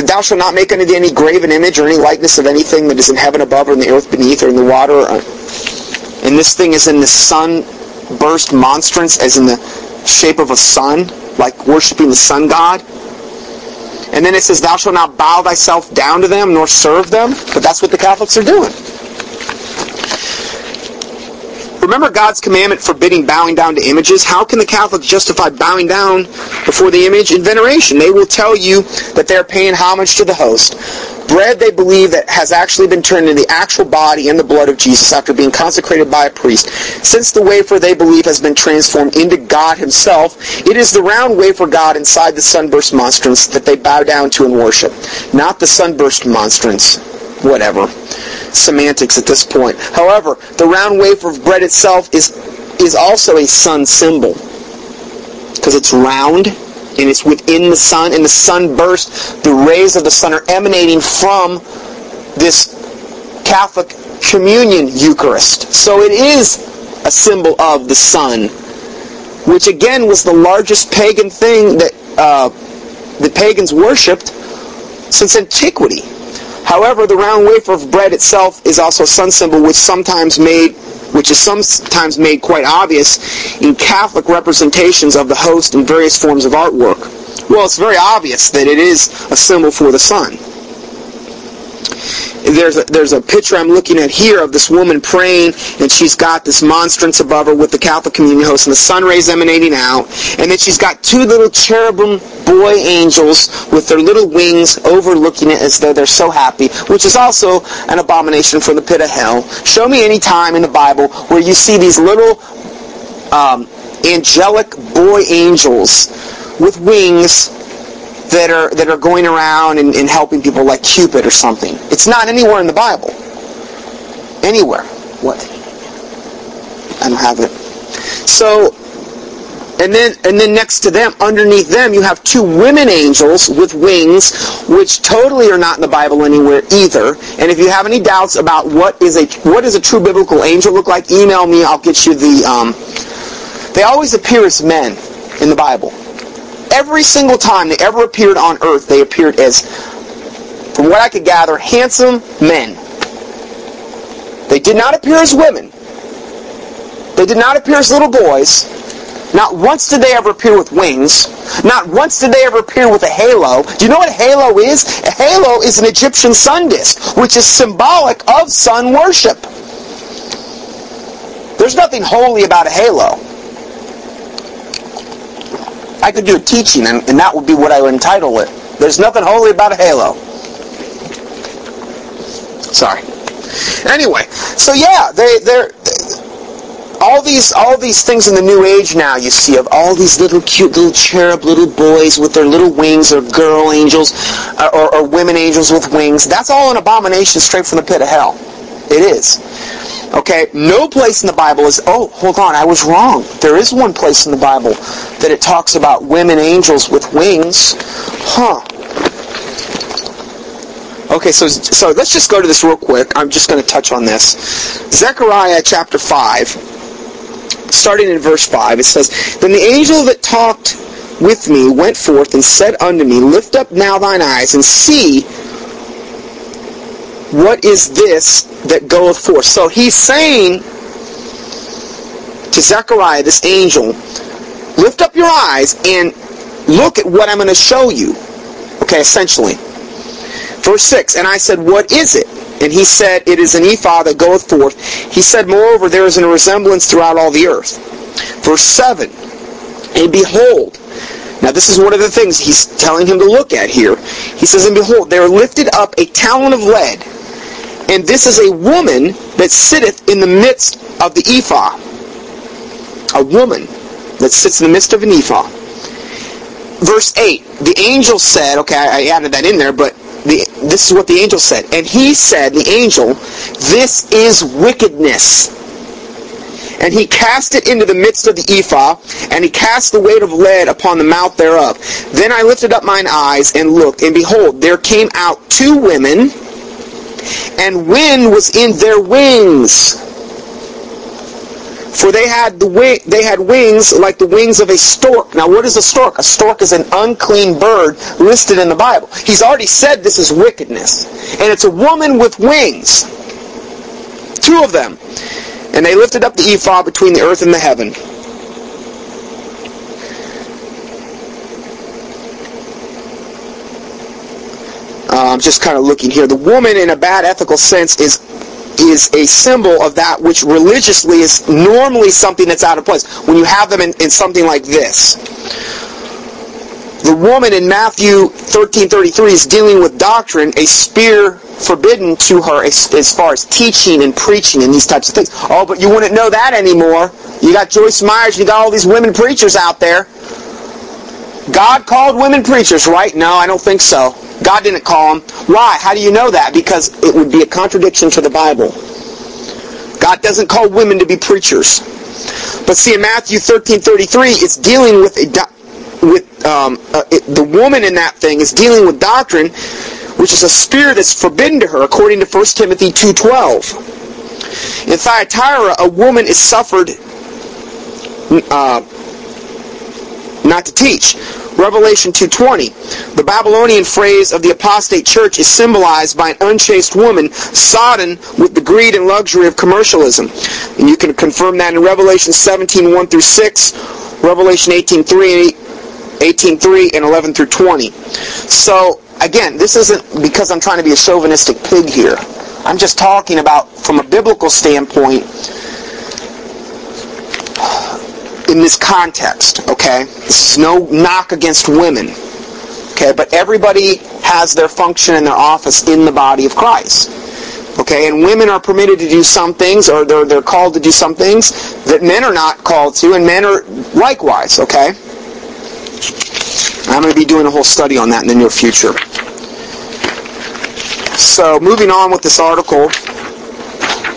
thou shalt not make unto thee any graven image or any likeness of anything that is in heaven above or in the earth beneath or in the water? Uh, and this thing is in the sun burst monstrance as in the shape of a sun, like worshiping the sun god. And then it says, thou shalt not bow thyself down to them nor serve them. But that's what the Catholics are doing. Remember God's commandment forbidding bowing down to images? How can the Catholics justify bowing down before the image in veneration? They will tell you that they're paying homage to the host. Bread they believe that has actually been turned into the actual body and the blood of Jesus after being consecrated by a priest. Since the wafer they believe has been transformed into God himself, it is the round wafer God inside the sunburst monstrance that they bow down to and worship. Not the sunburst monstrance. Whatever semantics at this point. However, the round wafer of bread itself is is also a sun symbol because it's round and it's within the sun and the sun burst the rays of the sun are emanating from this Catholic communion Eucharist. So it is a symbol of the sun, which again was the largest pagan thing that uh, the pagans worshipped since antiquity. However, the round wafer of bread itself is also a sun symbol, which sometimes made which is sometimes made quite obvious in Catholic representations of the host in various forms of artwork. Well, it's very obvious that it is a symbol for the sun there's a, there's a picture I'm looking at here of this woman praying, and she's got this monstrance above her with the Catholic Communion host, and the sun rays emanating out, and then she's got two little cherubim boy angels with their little wings overlooking it as though they're so happy, which is also an abomination from the pit of hell. Show me any time in the Bible where you see these little um, angelic boy angels with wings that are that are going around and, and helping people like Cupid or something. It's not anywhere in the Bible. Anywhere. What? I don't have it. So, And then, and then next to them, underneath them, you have two women angels with wings, which totally are not in the Bible anywhere either. And if you have any doubts about what is a what does a true biblical angel look like, email me. I'll get you the. Um, they always appear as men in the Bible. Every single time they ever appeared on earth, they appeared as, from what I could gather, handsome men. They did not appear as women. They did not appear as little boys. Not once did they ever appear with wings. Not once did they ever appear with a halo. Do you know what a halo is? A halo is an Egyptian sun disk, which is symbolic of sun worship. There's nothing holy about a halo. I could do a teaching, and, and that would be what I would entitle it. There's nothing holy about a halo. Sorry. Anyway, so yeah, they they're all these all these things in the new age now you see of all these little cute little cherub little boys with their little wings or girl angels uh, or, or women angels with wings that's all an abomination straight from the pit of hell it is okay no place in the bible is oh hold on i was wrong there is one place in the bible that it talks about women angels with wings huh Okay, so so let's just go to this real quick. I'm just going to touch on this. Zechariah chapter 5, starting in verse 5, it says, Then the angel that talked with me went forth and said unto me, Lift up now thine eyes and see what is this that goeth forth. So he's saying to Zechariah, this angel, lift up your eyes and look at what I'm going to show you. Okay, essentially. Verse 6, And I said, What is it? And he said, It is an ephah that goeth forth. He said, Moreover, there is a resemblance throughout all the earth. Verse 7, And behold, now this is one of the things he's telling him to look at here. He says, And behold, there lifted up a talent of lead, and this is a woman that sitteth in the midst of the ephah. A woman that sits in the midst of an ephah. Verse 8, the angel said, okay, I added that in there, but the, this is what the angel said. And he said, the angel, this is wickedness. And he cast it into the midst of the ephah, and he cast the weight of lead upon the mouth thereof. Then I lifted up mine eyes and looked, and behold, there came out two women, and wind was in their wings. For they had the wing, they had wings like the wings of a stork. Now, what is a stork? A stork is an unclean bird listed in the Bible. He's already said this is wickedness, and it's a woman with wings. Two of them, and they lifted up the ephah between the earth and the heaven. I'm um, just kind of looking here. The woman, in a bad ethical sense, is is a symbol of that which religiously is normally something that's out of place. When you have them in, in something like this. The woman in Matthew 13:33 is dealing with doctrine, a spear forbidden to her as, as, far as teaching and preaching and these types of things. Oh, but you wouldn't know that anymore. You got Joyce Myers, you got all these women preachers out there. God called women preachers, right? No, I don't think so. God didn't call them. Why? How do you know that? Because it would be a contradiction to the Bible. God doesn't call women to be preachers. But see, in Matthew 13:33, it's dealing with a with um, uh, it, the woman in that thing is dealing with doctrine, which is a spirit that's forbidden to her, according to 1 Timothy 2:12. In Thyatira, a woman is suffered uh, not to teach. Revelation 2.20. The Babylonian phrase of the apostate church is symbolized by an unchaste woman sodden with the greed and luxury of commercialism. And you can confirm that in Revelation 17, 1 through 6, Revelation 18, 3, 18, 3 and 11 through 20. So, again, this isn't because I'm trying to be a chauvinistic pig here. I'm just talking about, from a biblical standpoint, in this context, okay? This is no knock against women, okay? But everybody has their function and their office in the body of Christ. Okay, and women are permitted to do some things, or they're, they're called to do some things that men are not called to, and men are likewise, okay? I'm going to be doing a whole study on that in the near future. So, moving on with this article.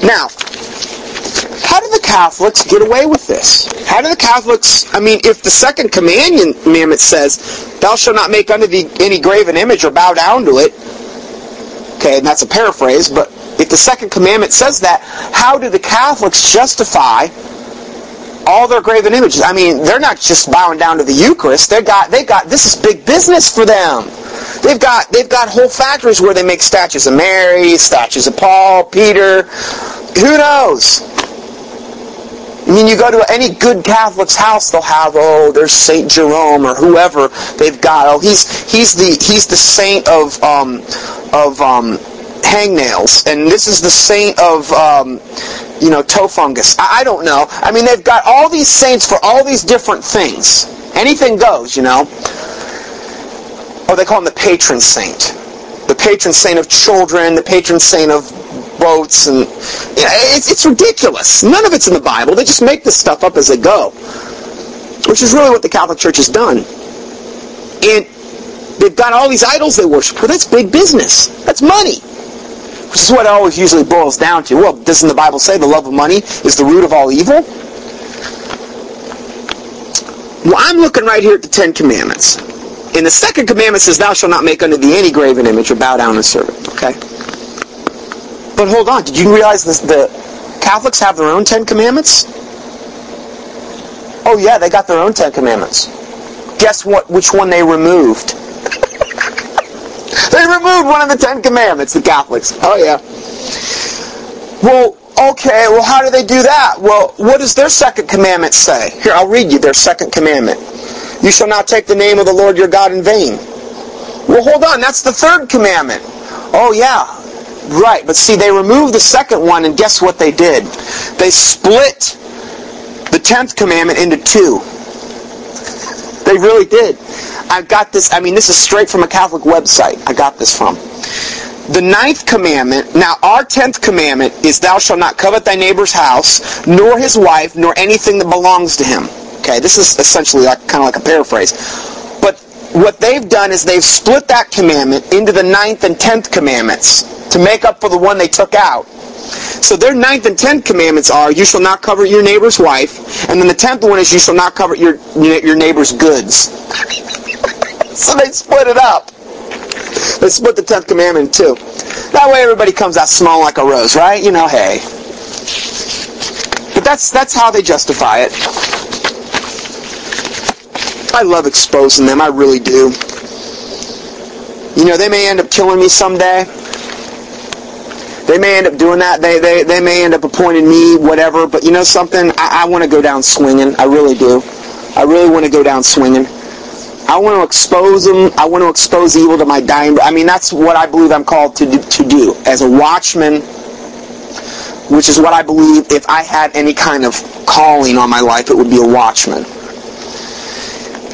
Now, how do the Catholics get away with this? How do the Catholics, I mean, if the second commandment says, thou shalt not make unto thee any graven image or bow down to it, okay, and that's a paraphrase, but if the second commandment says that, how do the Catholics justify all their graven images? I mean, they're not just bowing down to the Eucharist. They got, they got, this is big business for them. They've got, they've got whole factories where they make statues of Mary, statues of Paul, Peter. Who knows? I mean, you go to any good Catholic's house, they'll have, oh, there's Saint Jerome or whoever they've got. Oh, he's he's the he's the saint of um, of um, hangnails, and this is the saint of um, you know toe fungus. I, I don't know. I mean, they've got all these saints for all these different things. Anything goes, you know. Oh, they call him the patron saint. The patron saint of children, the patron saint of boats, and you know, it's, it's ridiculous. None of it's in the Bible. They just make this stuff up as they go, which is really what the Catholic Church has done. And they've got all these idols they worship. Well, that's big business. That's money. Which is what it always usually boils down to. Well, doesn't the Bible say the love of money is the root of all evil? Well, I'm looking right here at the Ten Commandments. And the second commandment says, Thou shalt not make unto thee any graven image or bow down and serve it. Okay? But hold on, did you realize this, the Catholics have their own Ten Commandments? Oh yeah, they got their own Ten Commandments. Guess what? Which one they removed? they removed one of the Ten Commandments, the Catholics. Oh yeah. Well, okay, well how do they do that? Well, what does their second commandment say? Here, I'll read you their second commandment. You shall not take the name of the Lord your God in vain. Well, hold on, that's the third commandment. Oh yeah, Right, but see, they removed the second one, and guess what they did? They split the tenth commandment into two. They really did. I got this, I mean, this is straight from a Catholic website. I got this from. The ninth commandment, now our tenth commandment is thou shalt not covet thy neighbor's house, nor his wife, nor anything that belongs to him. Okay, this is essentially like, kind of like a paraphrase. But what they've done is they've split that commandment into the ninth and tenth commandments to make up for the one they took out. So their ninth and tenth commandments are, you shall not covet your neighbor's wife, and then the tenth one is, you shall not covet your, your neighbor's goods. so they split it up. They split the tenth commandment in two. That way everybody comes out smelling like a rose, right? You know, hey. But that's, that's how they justify it. I love exposing them, I really do. You know, they may end up killing me someday. They may end up doing that. They, they, they may end up appointing me, whatever. But you know something? I, I want to go down swinging. I really do. I really want to go down swinging. I want to expose them. I want to expose evil to my dying. I mean, that's what I believe I'm called to do, to do as a watchman, which is what I believe if I had any kind of calling on my life, it would be a watchman.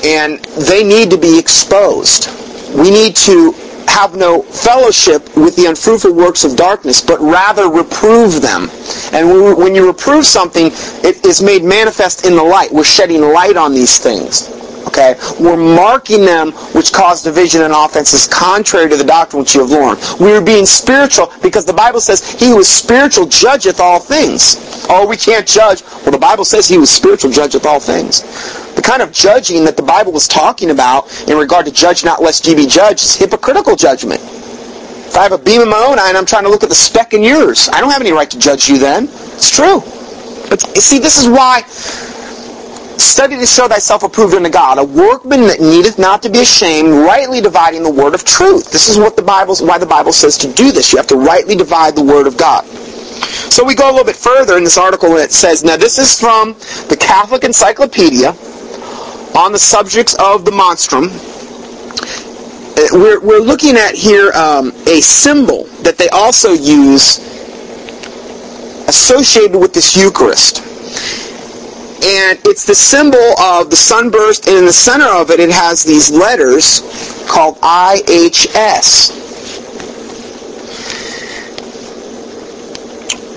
And they need to be exposed. We need to have no fellowship with the unfruitful works of darkness, but rather reprove them. And when you reprove something, it is made manifest in the light. We're shedding light on these things. Okay? We're marking them which cause division and offenses contrary to the doctrine which you have learned. We are being spiritual because the Bible says he who is spiritual judgeth all things. Oh, we can't judge. Well, the Bible says he was spiritual judgeth all things. The kind of judging that the Bible was talking about in regard to judge not lest ye be judged is hypocritical judgment. If I have a beam in my own eye and I'm trying to look at the speck in yours, I don't have any right to judge you then. It's true. But see, this is why study to show thyself approved unto God, a workman that needeth not to be ashamed, rightly dividing the word of truth. This is what the Bible, why the Bible says to do this. You have to rightly divide the word of God. So we go a little bit further in this article and it says, now this is from the Catholic Encyclopedia on the subjects of the monstrance. Uh, we're, we're looking at here um, a symbol that they also use associated with this Eucharist and it's the symbol of the sunburst, and in the center of it, it has these letters called IHS,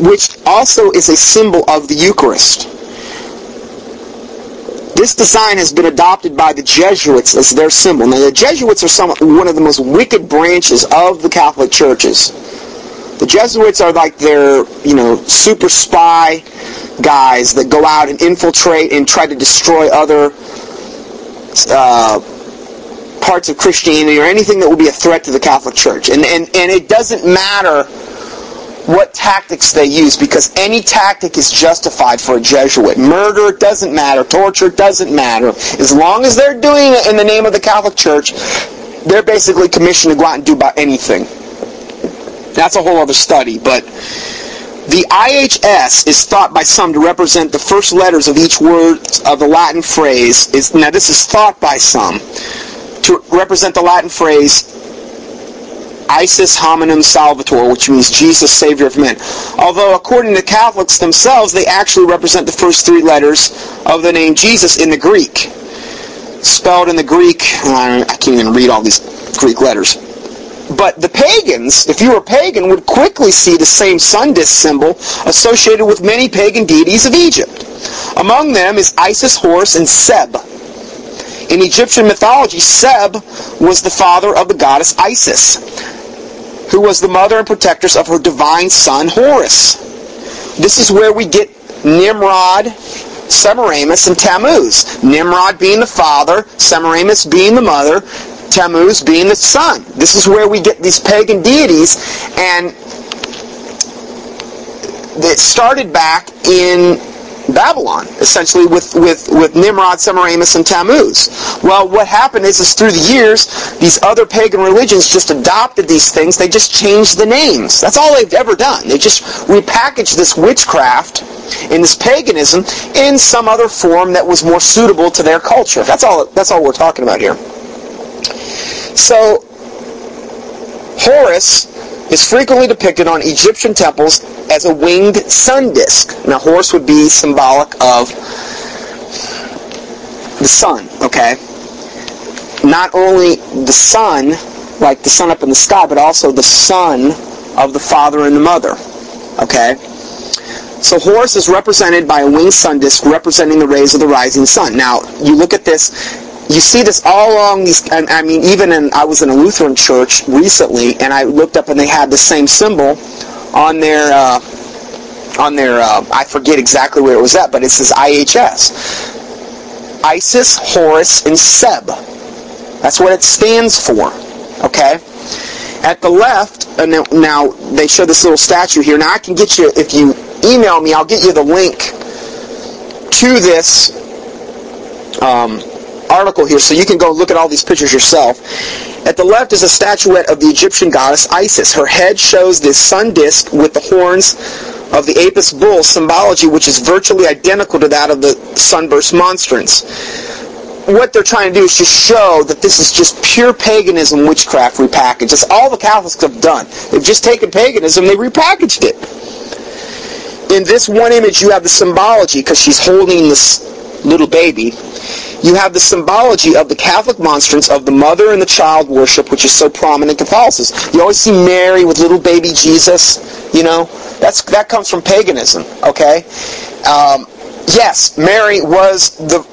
which also is a symbol of the Eucharist. This design has been adopted by the Jesuits as their symbol. Now, the Jesuits are some, one of the most wicked branches of the Catholic churches. The Jesuits are like their, you know, super spy guys that go out and infiltrate and try to destroy other uh, parts of Christianity or anything that will be a threat to the Catholic Church. And, and, and it doesn't matter what tactics they use because any tactic is justified for a Jesuit. Murder doesn't matter. Torture doesn't matter. As long as they're doing it in the name of the Catholic Church, they're basically commissioned to go out and do about anything. That's a whole other study, but the IHS is thought by some to represent the first letters of each word of the Latin phrase. Is, now this is thought by some to represent the Latin phrase Isis hominum salvator, which means Jesus, Savior of men. Although, according to Catholics themselves, they actually represent the first three letters of the name Jesus in the Greek. Spelled in the Greek, I can't even read all these Greek letters. But the pagans, if you were pagan, would quickly see the same sun disk symbol associated with many pagan deities of Egypt. Among them is Isis, Horus, and Seb. In Egyptian mythology, Seb was the father of the goddess Isis, who was the mother and protectress of her divine son Horus. This is where we get Nimrod, Semiramis, and Tammuz. Nimrod being the father, Semiramis being the mother, Tammuz being the sun. This is where we get these pagan deities, and it started back in Babylon, essentially, with, with, with Nimrod, Semiramis, and Tammuz. Well, what happened is, is through the years, these other pagan religions just adopted these things. They just changed the names. That's all they've ever done. They just repackaged this witchcraft in this paganism in some other form that was more suitable to their culture. That's all, that's all we're talking about here. So, Horus is frequently depicted on Egyptian temples as a winged sun disk. Now, Horus would be symbolic of the sun, okay? Not only the sun, like the sun up in the sky, but also the son of the father and the mother, okay? So Horus is represented by a winged sun disk representing the rays of the rising sun. Now, you look at this, you see this all along these. I mean, even in I was in a Lutheran church recently, and I looked up and they had the same symbol on their uh, on their. Uh, I forget exactly where it was at, but it says IHS, Isis, Horus, and Seb. That's what it stands for. Okay. At the left, and now they show this little statue here. Now I can get you if you email me, I'll get you the link to this. Um, article here, so you can go look at all these pictures yourself. At the left is a statuette of the Egyptian goddess Isis. Her head shows this sun disk with the horns of the Apis bull symbology, which is virtually identical to that of the sunburst monstrance. What they're trying to do is just show that this is just pure paganism witchcraft repackaged. That's all the Catholics have done. They've just taken paganism, they repackaged it. In this one image, you have the symbology because she's holding this little baby you have the symbology of the Catholic monstrance of the mother and the child worship, which is so prominent in Catholicism. You always see Mary with little baby Jesus. You know, that's that comes from paganism. Okay. Um, yes, Mary was the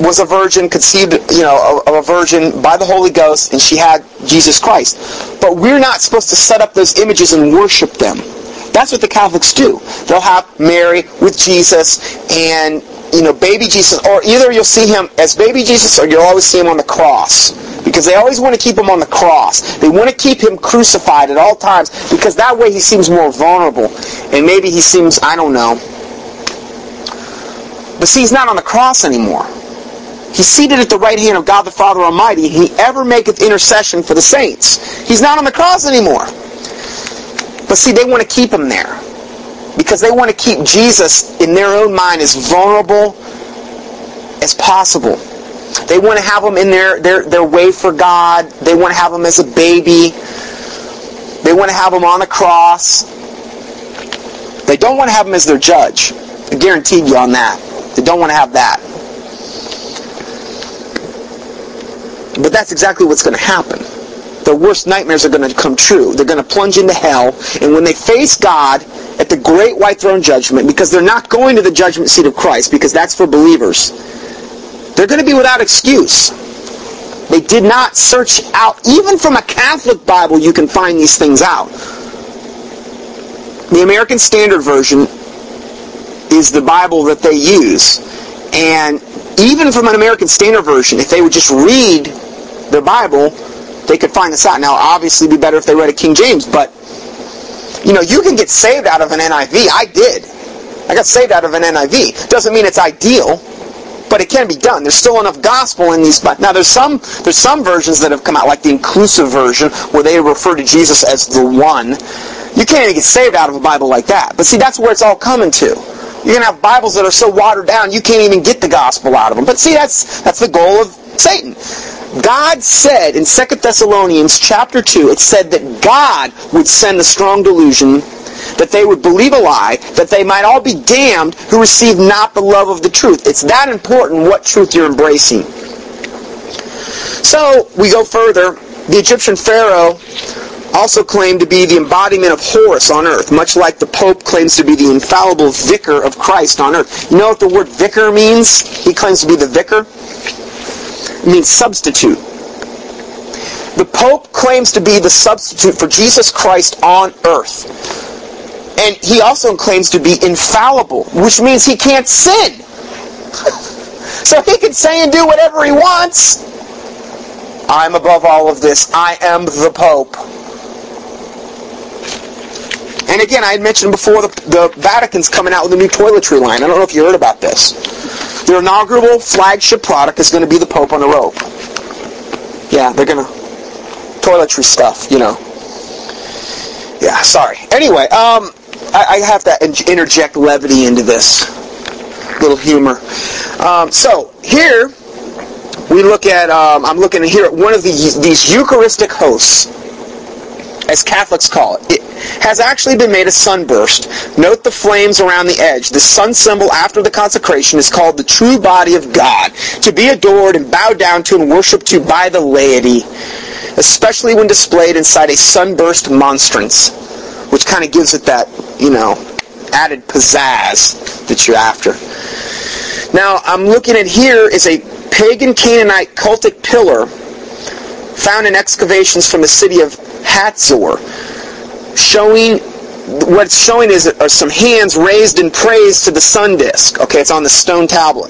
was a virgin conceived, you know, of a virgin by the Holy Ghost, and she had Jesus Christ. But we're not supposed to set up those images and worship them. That's what the Catholics do. They'll have Mary with Jesus and you know, baby Jesus, or either you'll see him as baby Jesus or you'll always see him on the cross. Because they always want to keep him on the cross. They want to keep him crucified at all times because that way he seems more vulnerable. And maybe he seems, I don't know. But see, he's not on the cross anymore. He's seated at the right hand of God the Father Almighty. He ever maketh intercession for the saints. He's not on the cross anymore. But see, they want to keep him there because they want to keep Jesus in their own mind as vulnerable as possible. They want to have him in their, their, their way for God. They want to have him as a baby. They want to have him on the cross. They don't want to have him as their judge. I guarantee you on that. They don't want to have that. But that's exactly what's going to happen. Their worst nightmares are going to come true. They're going to plunge into hell. And when they face God, at the great white throne judgment because they're not going to the judgment seat of Christ because that's for believers. They're going to be without excuse. They did not search out, even from a Catholic Bible, you can find these things out. The American Standard Version is the Bible that they use. And even from an American Standard Version, if they would just read the Bible, they could find this out. Now, obviously, it'd be better if they read a King James, but you know, you can get saved out of an NIV. I did. I got saved out of an NIV. Doesn't mean it's ideal, but it can be done. There's still enough gospel in these. Now, there's some there's some versions that have come out, like the inclusive version, where they refer to Jesus as the one. You can't even get saved out of a Bible like that. But see, that's where it's all coming to. You're gonna have Bibles that are so watered down you can't even get the gospel out of them. But see, that's that's the goal of Satan. God said in 2 Thessalonians chapter 2, it said that God would send a strong delusion that they would believe a lie, that they might all be damned who receive not the love of the truth. It's that important what truth you're embracing. So we go further. The Egyptian Pharaoh also claimed to be the embodiment of Horus on earth, much like the Pope claims to be the infallible vicar of Christ on earth. You know what the word vicar means? He claims to be the vicar. Means substitute. The Pope claims to be the substitute for Jesus Christ on earth. And he also claims to be infallible, which means he can't sin. so he can say and do whatever he wants. I'm above all of this. I am the Pope. And again, I had mentioned before the, the Vatican's coming out with a new toiletry line. I don't know if you heard about this. Their inaugural flagship product is going to be the Pope on the rope. Yeah, they're going to toiletry stuff, you know. Yeah, sorry. Anyway, um, I, I have to interject levity into this little humor. Um, so here we look at. Um, I'm looking here at one of these, these Eucharistic hosts, as Catholics call it. It has actually been made a sunburst. Note the flames around the edge. The sun symbol after the consecration is called the true body of God, to be adored and bowed down to and worshipped to by the laity, especially when displayed inside a sunburst monstrance which kind of gives it that, you know, added pizzazz that you're after. Now, I'm looking at here is a pagan Canaanite cultic pillar found in excavations from the city of Hatzor, showing what it's showing is are some hands raised in praise to the sun disk. Okay, it's on the stone tablet.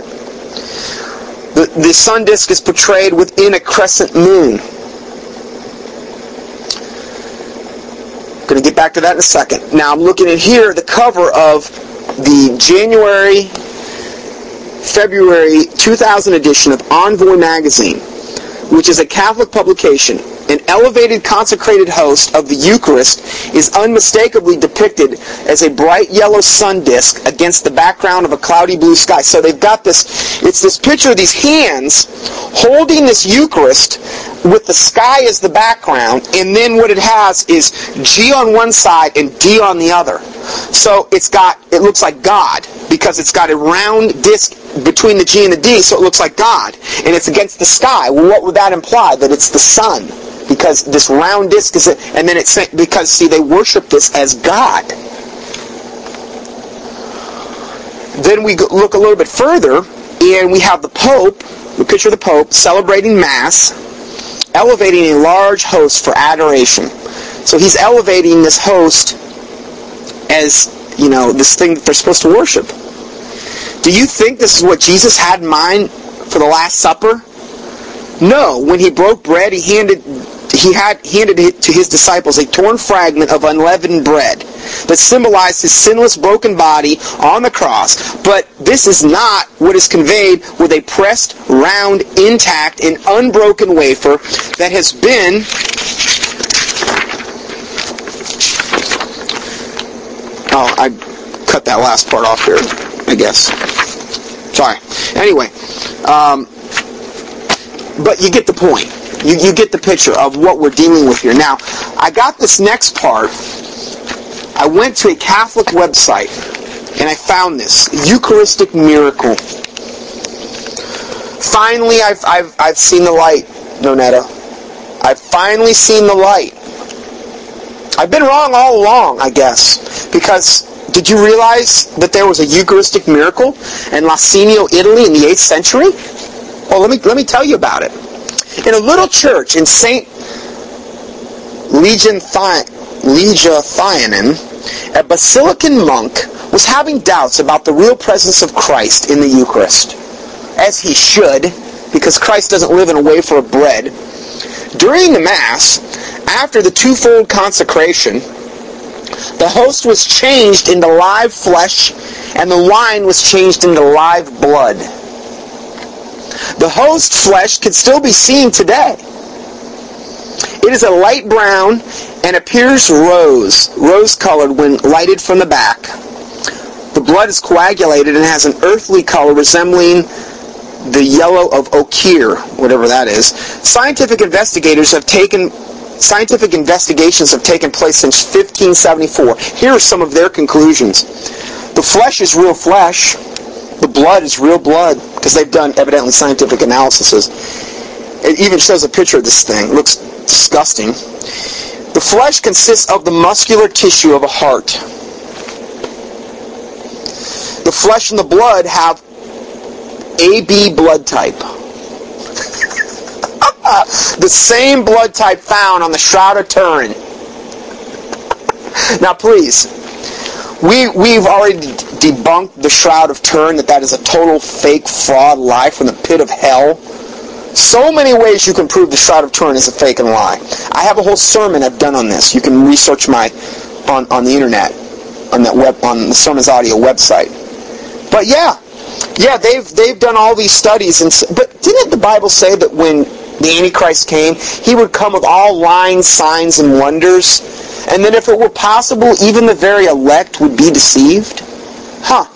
The, the sun disk is portrayed within a crescent moon. Going to get back to that in a second. Now I'm looking at here the cover of the January, February 2000 edition of Envoy magazine, which is a Catholic publication. An elevated consecrated host of the Eucharist is unmistakably depicted as a bright yellow sun disk against the background of a cloudy blue sky. So they've got this, it's this picture of these hands holding this Eucharist with the sky as the background, and then what it has is G on one side and D on the other. So it's got, it looks like God, because it's got a round disc between the G and the D, so it looks like God. And it's against the sky. Well, what would that imply? That it's the sun. Because this round disc is, it, and then it's, because see, they worship this as God. Then we look a little bit further, and we have the Pope, the picture of the Pope, celebrating Mass, elevating a large host for adoration. So he's elevating this host as, you know, this thing that they're supposed to worship. Do you think this is what Jesus had in mind for the Last Supper? No. When he broke bread, he handed he had handed it to his disciples a torn fragment of unleavened bread that symbolized his sinless broken body on the cross. But this is not what is conveyed with a pressed, round, intact, and unbroken wafer that has been Oh, I cut that last part off here, I guess. Sorry. Anyway, um, but you get the point. You, you get the picture of what we're dealing with here. Now, I got this next part I went to a Catholic website and I found this Eucharistic miracle. Finally, I've, I've, I've seen the light, Nonetta. I've finally seen the light. I've been wrong all along, I guess, because did you realize that there was a Eucharistic miracle in Lanciano, Italy in the 8th century? Well, let me, let me tell you about it. In a little church in St. Legion Legathianen, a Basilian monk was having doubts about the real presence of Christ in the Eucharist, as he should, because Christ doesn't live in a wafer of bread, during the Mass, after the twofold consecration, the host was changed into live flesh and the wine was changed into live blood. The host flesh can still be seen today. It is a light brown and appears rose, rose colored when lighted from the back. The blood is coagulated and has an earthly color resembling the yellow of ochre, whatever that is. Scientific investigators have taken scientific investigations have taken place since 1574. Here are some of their conclusions. The flesh is real flesh. The blood is real blood because they've done evidently scientific analyses. It even shows a picture of this thing. It looks disgusting. The flesh consists of the muscular tissue of a heart. The flesh and the blood have AB blood type. the same blood type found on the Shroud of Turin. Now please, we, we've already debunked the Shroud of Turin, that that is a total fake fraud lie from the pit of hell. So many ways you can prove the Shroud of Turin is a fake and lie. I have a whole sermon I've done on this. You can research my on, on the internet, on that web on the Sermons Audio website. But yeah, yeah, they've they've done all these studies, and but didn't the Bible say that when the Antichrist came, he would come with all lying signs and wonders, and then if it were possible, even the very elect would be deceived? Huh.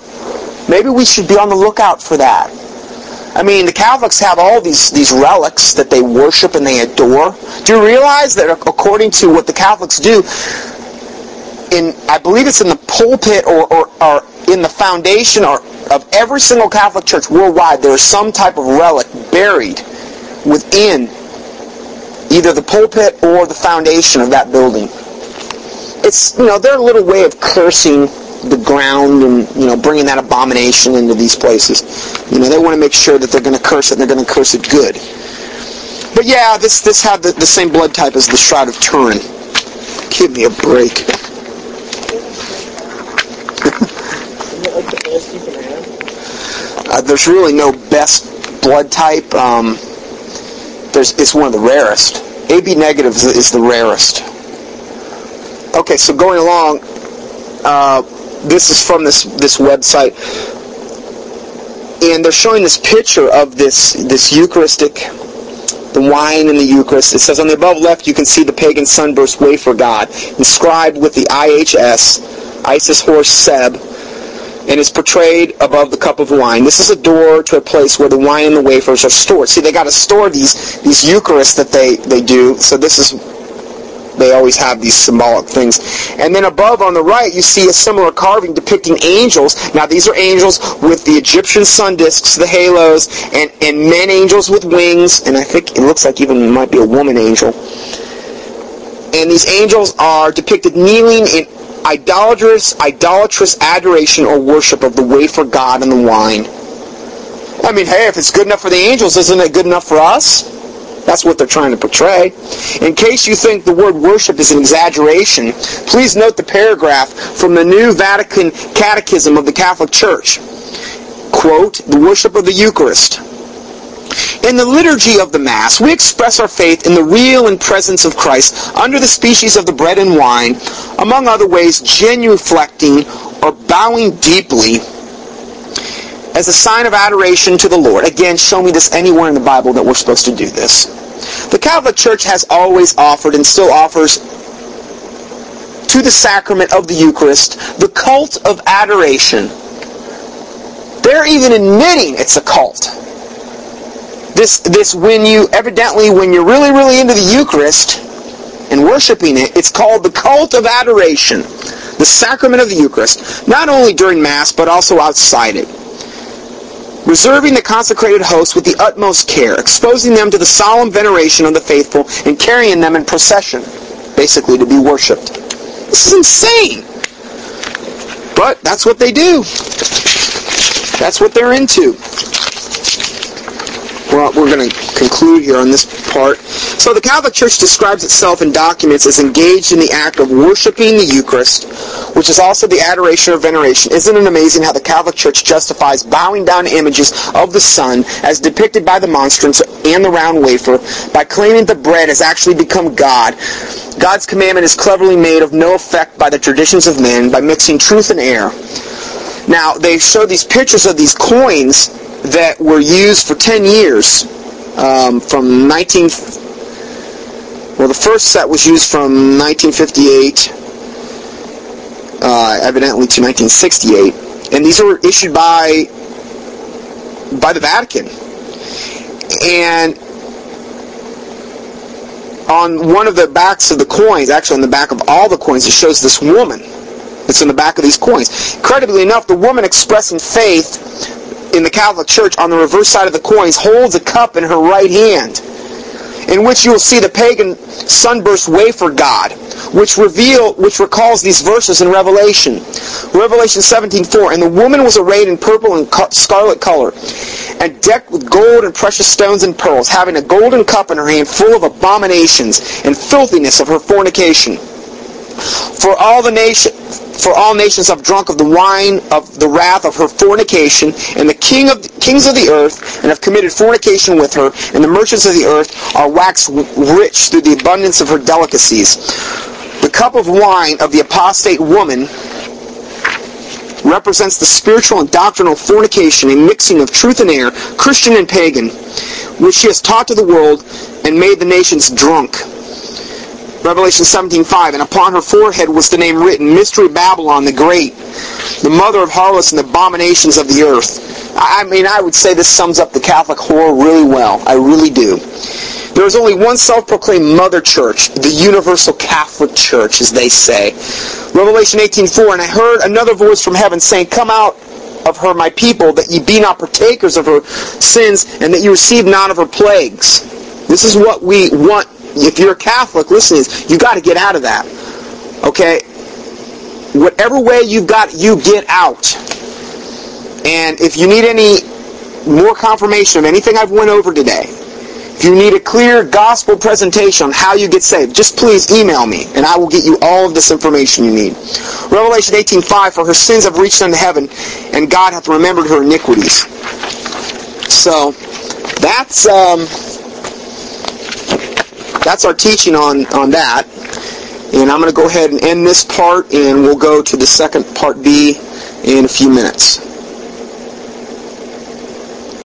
Maybe we should be on the lookout for that. I mean, the Catholics have all these, these relics that they worship and they adore. Do you realize that according to what the Catholics do, in I believe it's in the pulpit or, or, or in the foundation or of every single Catholic church worldwide, there is some type of relic buried within either the pulpit or the foundation of that building. It's, you know, their little way of cursing the ground and, you know, bringing that abomination into these places. You know, they want to make sure that they're going to curse it and they're going to curse it good. But yeah, this, this had the, the same blood type as the Shroud of Turin. Give me a break. uh, there's really no best blood type. Um, there's, it's one of the rarest. AB negative is, the rarest. Okay, so going along, uh, this is from this this website, and they're showing this picture of this this Eucharistic, the wine in the Eucharist. It says on the above left you can see the pagan sunburst wafer god inscribed with the IHS, Isis Horus Seb, and is portrayed above the cup of wine. This is a door to a place where the wine and the wafers are stored. See, they got to store these these Eucharists that they they do. So this is they always have these symbolic things. And then above on the right, you see a similar carving depicting angels. Now, these are angels with the Egyptian sun discs, the halos, and, and men angels with wings, and I think it looks like even might be a woman angel. And these angels are depicted kneeling in idolatrous, idolatrous adoration or worship of the wafer god and the wine. I mean, hey, if it's good enough for the angels, isn't it good enough for us? That's what they're trying to portray. In case you think the word worship is an exaggeration, please note the paragraph from the New Vatican Catechism of the Catholic Church. Quote, the worship of the Eucharist. In the liturgy of the Mass, we express our faith in the real and presence of Christ under the species of the bread and wine, among other ways, genuflecting or bowing deeply as a sign of adoration to the Lord. Again, show me this anywhere in the Bible that we're supposed to do this. The Catholic Church has always offered and still offers to the sacrament of the Eucharist the cult of adoration. They're even admitting it's a cult. This, this when you, evidently, when you're really, really into the Eucharist and worshiping it, it's called the cult of adoration. The sacrament of the Eucharist. Not only during Mass, but also outside it reserving the consecrated host with the utmost care, exposing them to the solemn veneration of the faithful, and carrying them in procession, basically to be worshipped. This is insane! But that's what they do. That's what they're into. Well, we're going to conclude here on this part. So the Catholic Church describes itself in documents as engaged in the act of worshiping the Eucharist, which is also the adoration or veneration. Isn't it amazing how the Catholic Church justifies bowing down images of the Son as depicted by the monstrance and the round wafer by claiming the bread has actually become God? God's commandment is cleverly made of no effect by the traditions of men by mixing truth and error. Now, they show these pictures of these coins that were used for 10 years um, from 19 well the first set was used from 1958 uh, evidently to 1968 and these were issued by by the Vatican. And on one of the backs of the coins actually on the back of all the coins it shows this woman. It's in the back of these coins. Incredibly enough the woman expressing faith in the Catholic Church on the reverse side of the coins holds a cup in her right hand in which you will see the pagan sunburst wafer god which reveal which recalls these verses in Revelation. Revelation 17:4 and the woman was arrayed in purple and scarlet color and decked with gold and precious stones and pearls having a golden cup in her hand full of abominations and filthiness of her fornication. For all the nation for all nations have drunk of the wine of the wrath of her fornication, and the king of kings of the earth, and have committed fornication with her, and the merchants of the earth are waxed rich through the abundance of her delicacies. The cup of wine of the apostate woman represents the spiritual and doctrinal fornication, a mixing of truth and error, Christian and pagan, which she has taught to the world and made the nations drunk. Revelation 17:5, and upon her forehead was the name written, Mystery Babylon the Great, the mother of harlots and abominations of the earth. I mean, I would say this sums up the Catholic horror really well. I really do. There is only one self-proclaimed mother church, the Universal Catholic Church, as they say. Revelation 18:4, and I heard another voice from heaven saying, Come out of her, my people, that ye be not partakers of her sins, and that ye receive not of her plagues. This is what we want if you're a Catholic listening, you got to get out of that. Okay? Whatever way you've got, you get out. And if you need any more confirmation of anything I've went over today, if you need a clear gospel presentation on how you get saved, just please email me, and I will get you all of this information you need. Revelation 18:5, for her sins have reached unto heaven, and God hath remembered her iniquities. So that's um, that's our teaching on, on that. And I'm going to go ahead and end this part, and we'll go to the second part B in a few minutes.